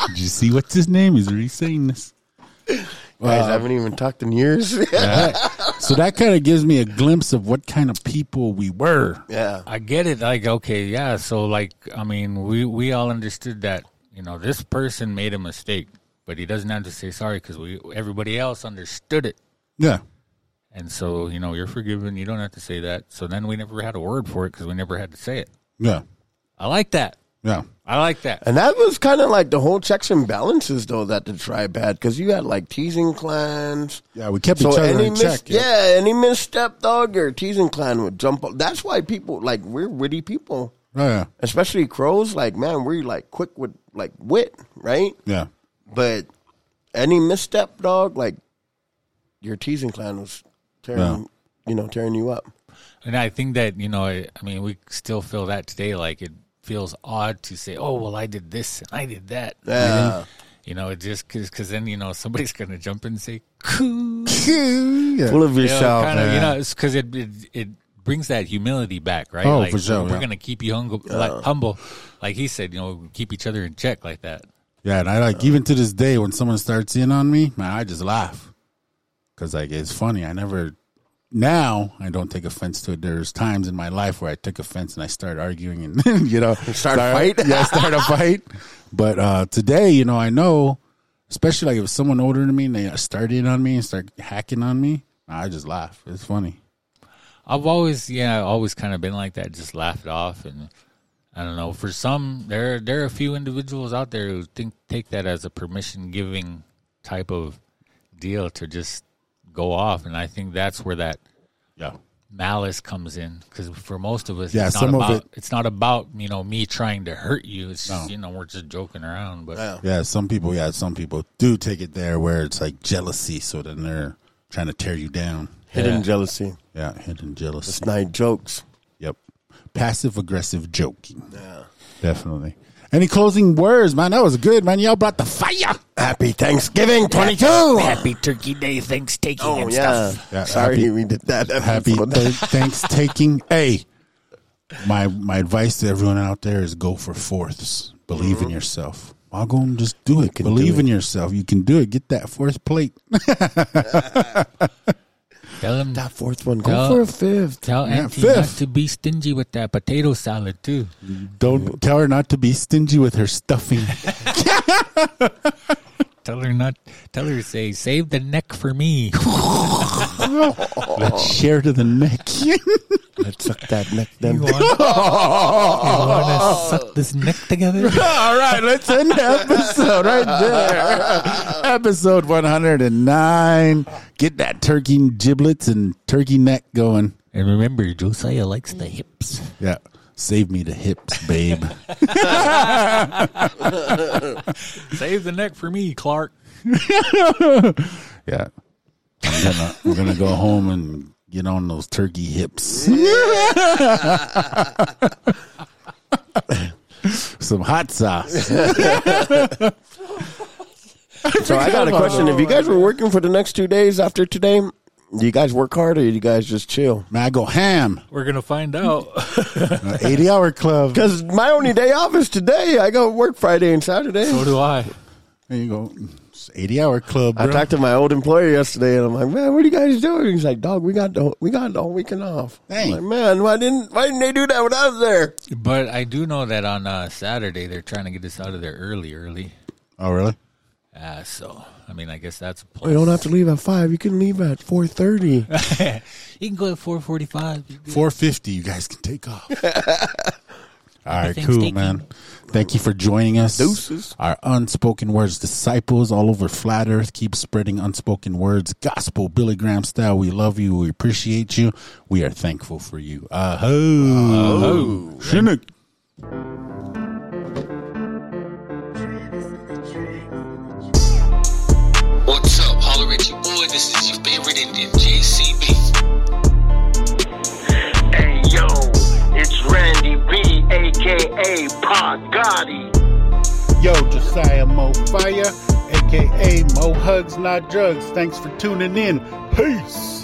Did you see what's his name? He's already saying this. Guys, I uh, haven't even talked in years. So that kind of gives me a glimpse of what kind of people we were. yeah. I get it. Like, okay, yeah. So, like, I mean, we we all understood that you know this person made a mistake, but he doesn't have to say sorry because we everybody else understood it. Yeah. And so, you know, you're forgiven. You don't have to say that. So then we never had a word for it because we never had to say it. Yeah. I like that. Yeah. I like that. And that was kind of like the whole checks and balances, though, that the tribe had, because you had like teasing clans. Yeah, we kept So each other any in mis- check. yeah. any misstep, dog, your teasing clan would jump. up. That's why people like we're witty people, Oh, yeah. especially crows. Like man, we're like quick with like wit, right? Yeah. But any misstep, dog, like your teasing clan was tearing, Yeah. you know, tearing you up. And I think that, you know, I, I mean, we still feel that today. Like, it feels odd to say, oh, well, I did this and I did that. Yeah. You know, it just because then, you know, somebody's going to jump in and say, cool. yeah. Full of You know, yourself. kind of, you know, it's because it, it, it brings that humility back, right? Oh, like, for sure, We're yeah. going to keep you humble, like, humble. Like he said, you know, keep each other in check like that. Yeah, and I like even to this day when someone starts in on me, man, I just laugh because like it's funny. I never now I don't take offense to it. There's times in my life where I took offense and I started arguing and you know Start a fight? Yeah, start a fight. But uh, today, you know, I know, especially like if someone older than me and they start in on me and start hacking on me, I just laugh. It's funny. I've always, yeah, always kind of been like that. Just laugh it off, and I don't know. For some, there there are a few individuals out there who think take that as a permission giving type of deal to just go off, and I think that's where that Yeah. malice comes in. Because for most of us, Yeah, it's not some of about it- it's not about you know me trying to hurt you. It's No. you know we're just joking around, but Yeah. Yeah, some people, yeah, some people do take it there where it's like jealousy, so then they're trying to tear you down. Hidden Yeah. jealousy. Yeah, hidden jealousy. Snide jokes. Yep. Passive aggressive joking. Yeah. Definitely. Any closing words, man? That was good, man. Y'all brought the fire. Happy Thanksgiving 22. Happy Turkey Day, Thanksgiving Oh, and yeah. stuff. Yeah, Sorry happy- we did that. Happy episode. th- thanks taking. Hey, my my advice to everyone out there is go for fourths. Believe in mm-hmm. yourself. I'll go and just do it. Believe do in yourself. You can do it. Get that fourth plate. Tell him that fourth one. Go Yeah. for a fifth. Tell Yeah, Auntie not fifth. to be stingy with that potato salad too. Don't tell her not to be stingy with her stuffing. Tell her not. Tell her say, "Save the neck for me." Let's share to the neck. Let's suck that neck then. want to suck this neck together? All right, let's end the episode right there. episode 109. Get that turkey giblets and turkey neck going. And remember, Josiah likes the hips. Yeah. Save me the hips, babe. Save the neck for me, Clark. yeah. I'm gonna, I'm gonna go home and get on those turkey hips. Some hot sauce. So I got a question. If you guys were working for the next two days after today, do you guys work hard or do you guys just chill? Man, I go ham. We're gonna find out. 80 hour club. Because my only day off is today. I go work Friday and Saturday. so do I. There you go. It's 80 hour club, I talked to my old employer yesterday, and I'm like, "Man, what are you guys doing?" He's like, "Dog, we got the we got all weekend off." I'm Dang. like, man, why didn't why didn't they do that when I was there? But I do know that on uh, Saturday they're trying to get us out of there early, early. oh, really? Uh, so I mean, I guess that's a plus. We Oh, don't have to leave at five. You can leave at four thirty. you can go at four forty-five. 450 you guys can take off all right cool taken. man thank you for joining us Deuces. our unspoken words disciples all over flat earth keep spreading unspoken words gospel billy graham style we love you we appreciate you we are thankful for you uh-ho oh Chinook. What's This is your JCB. Hey yo, it's Randy B, aka Pot Gotti. Yo, Josiah Mo Fire, aka Mo Hugs Not Drugs. Thanks for tuning in. Peace.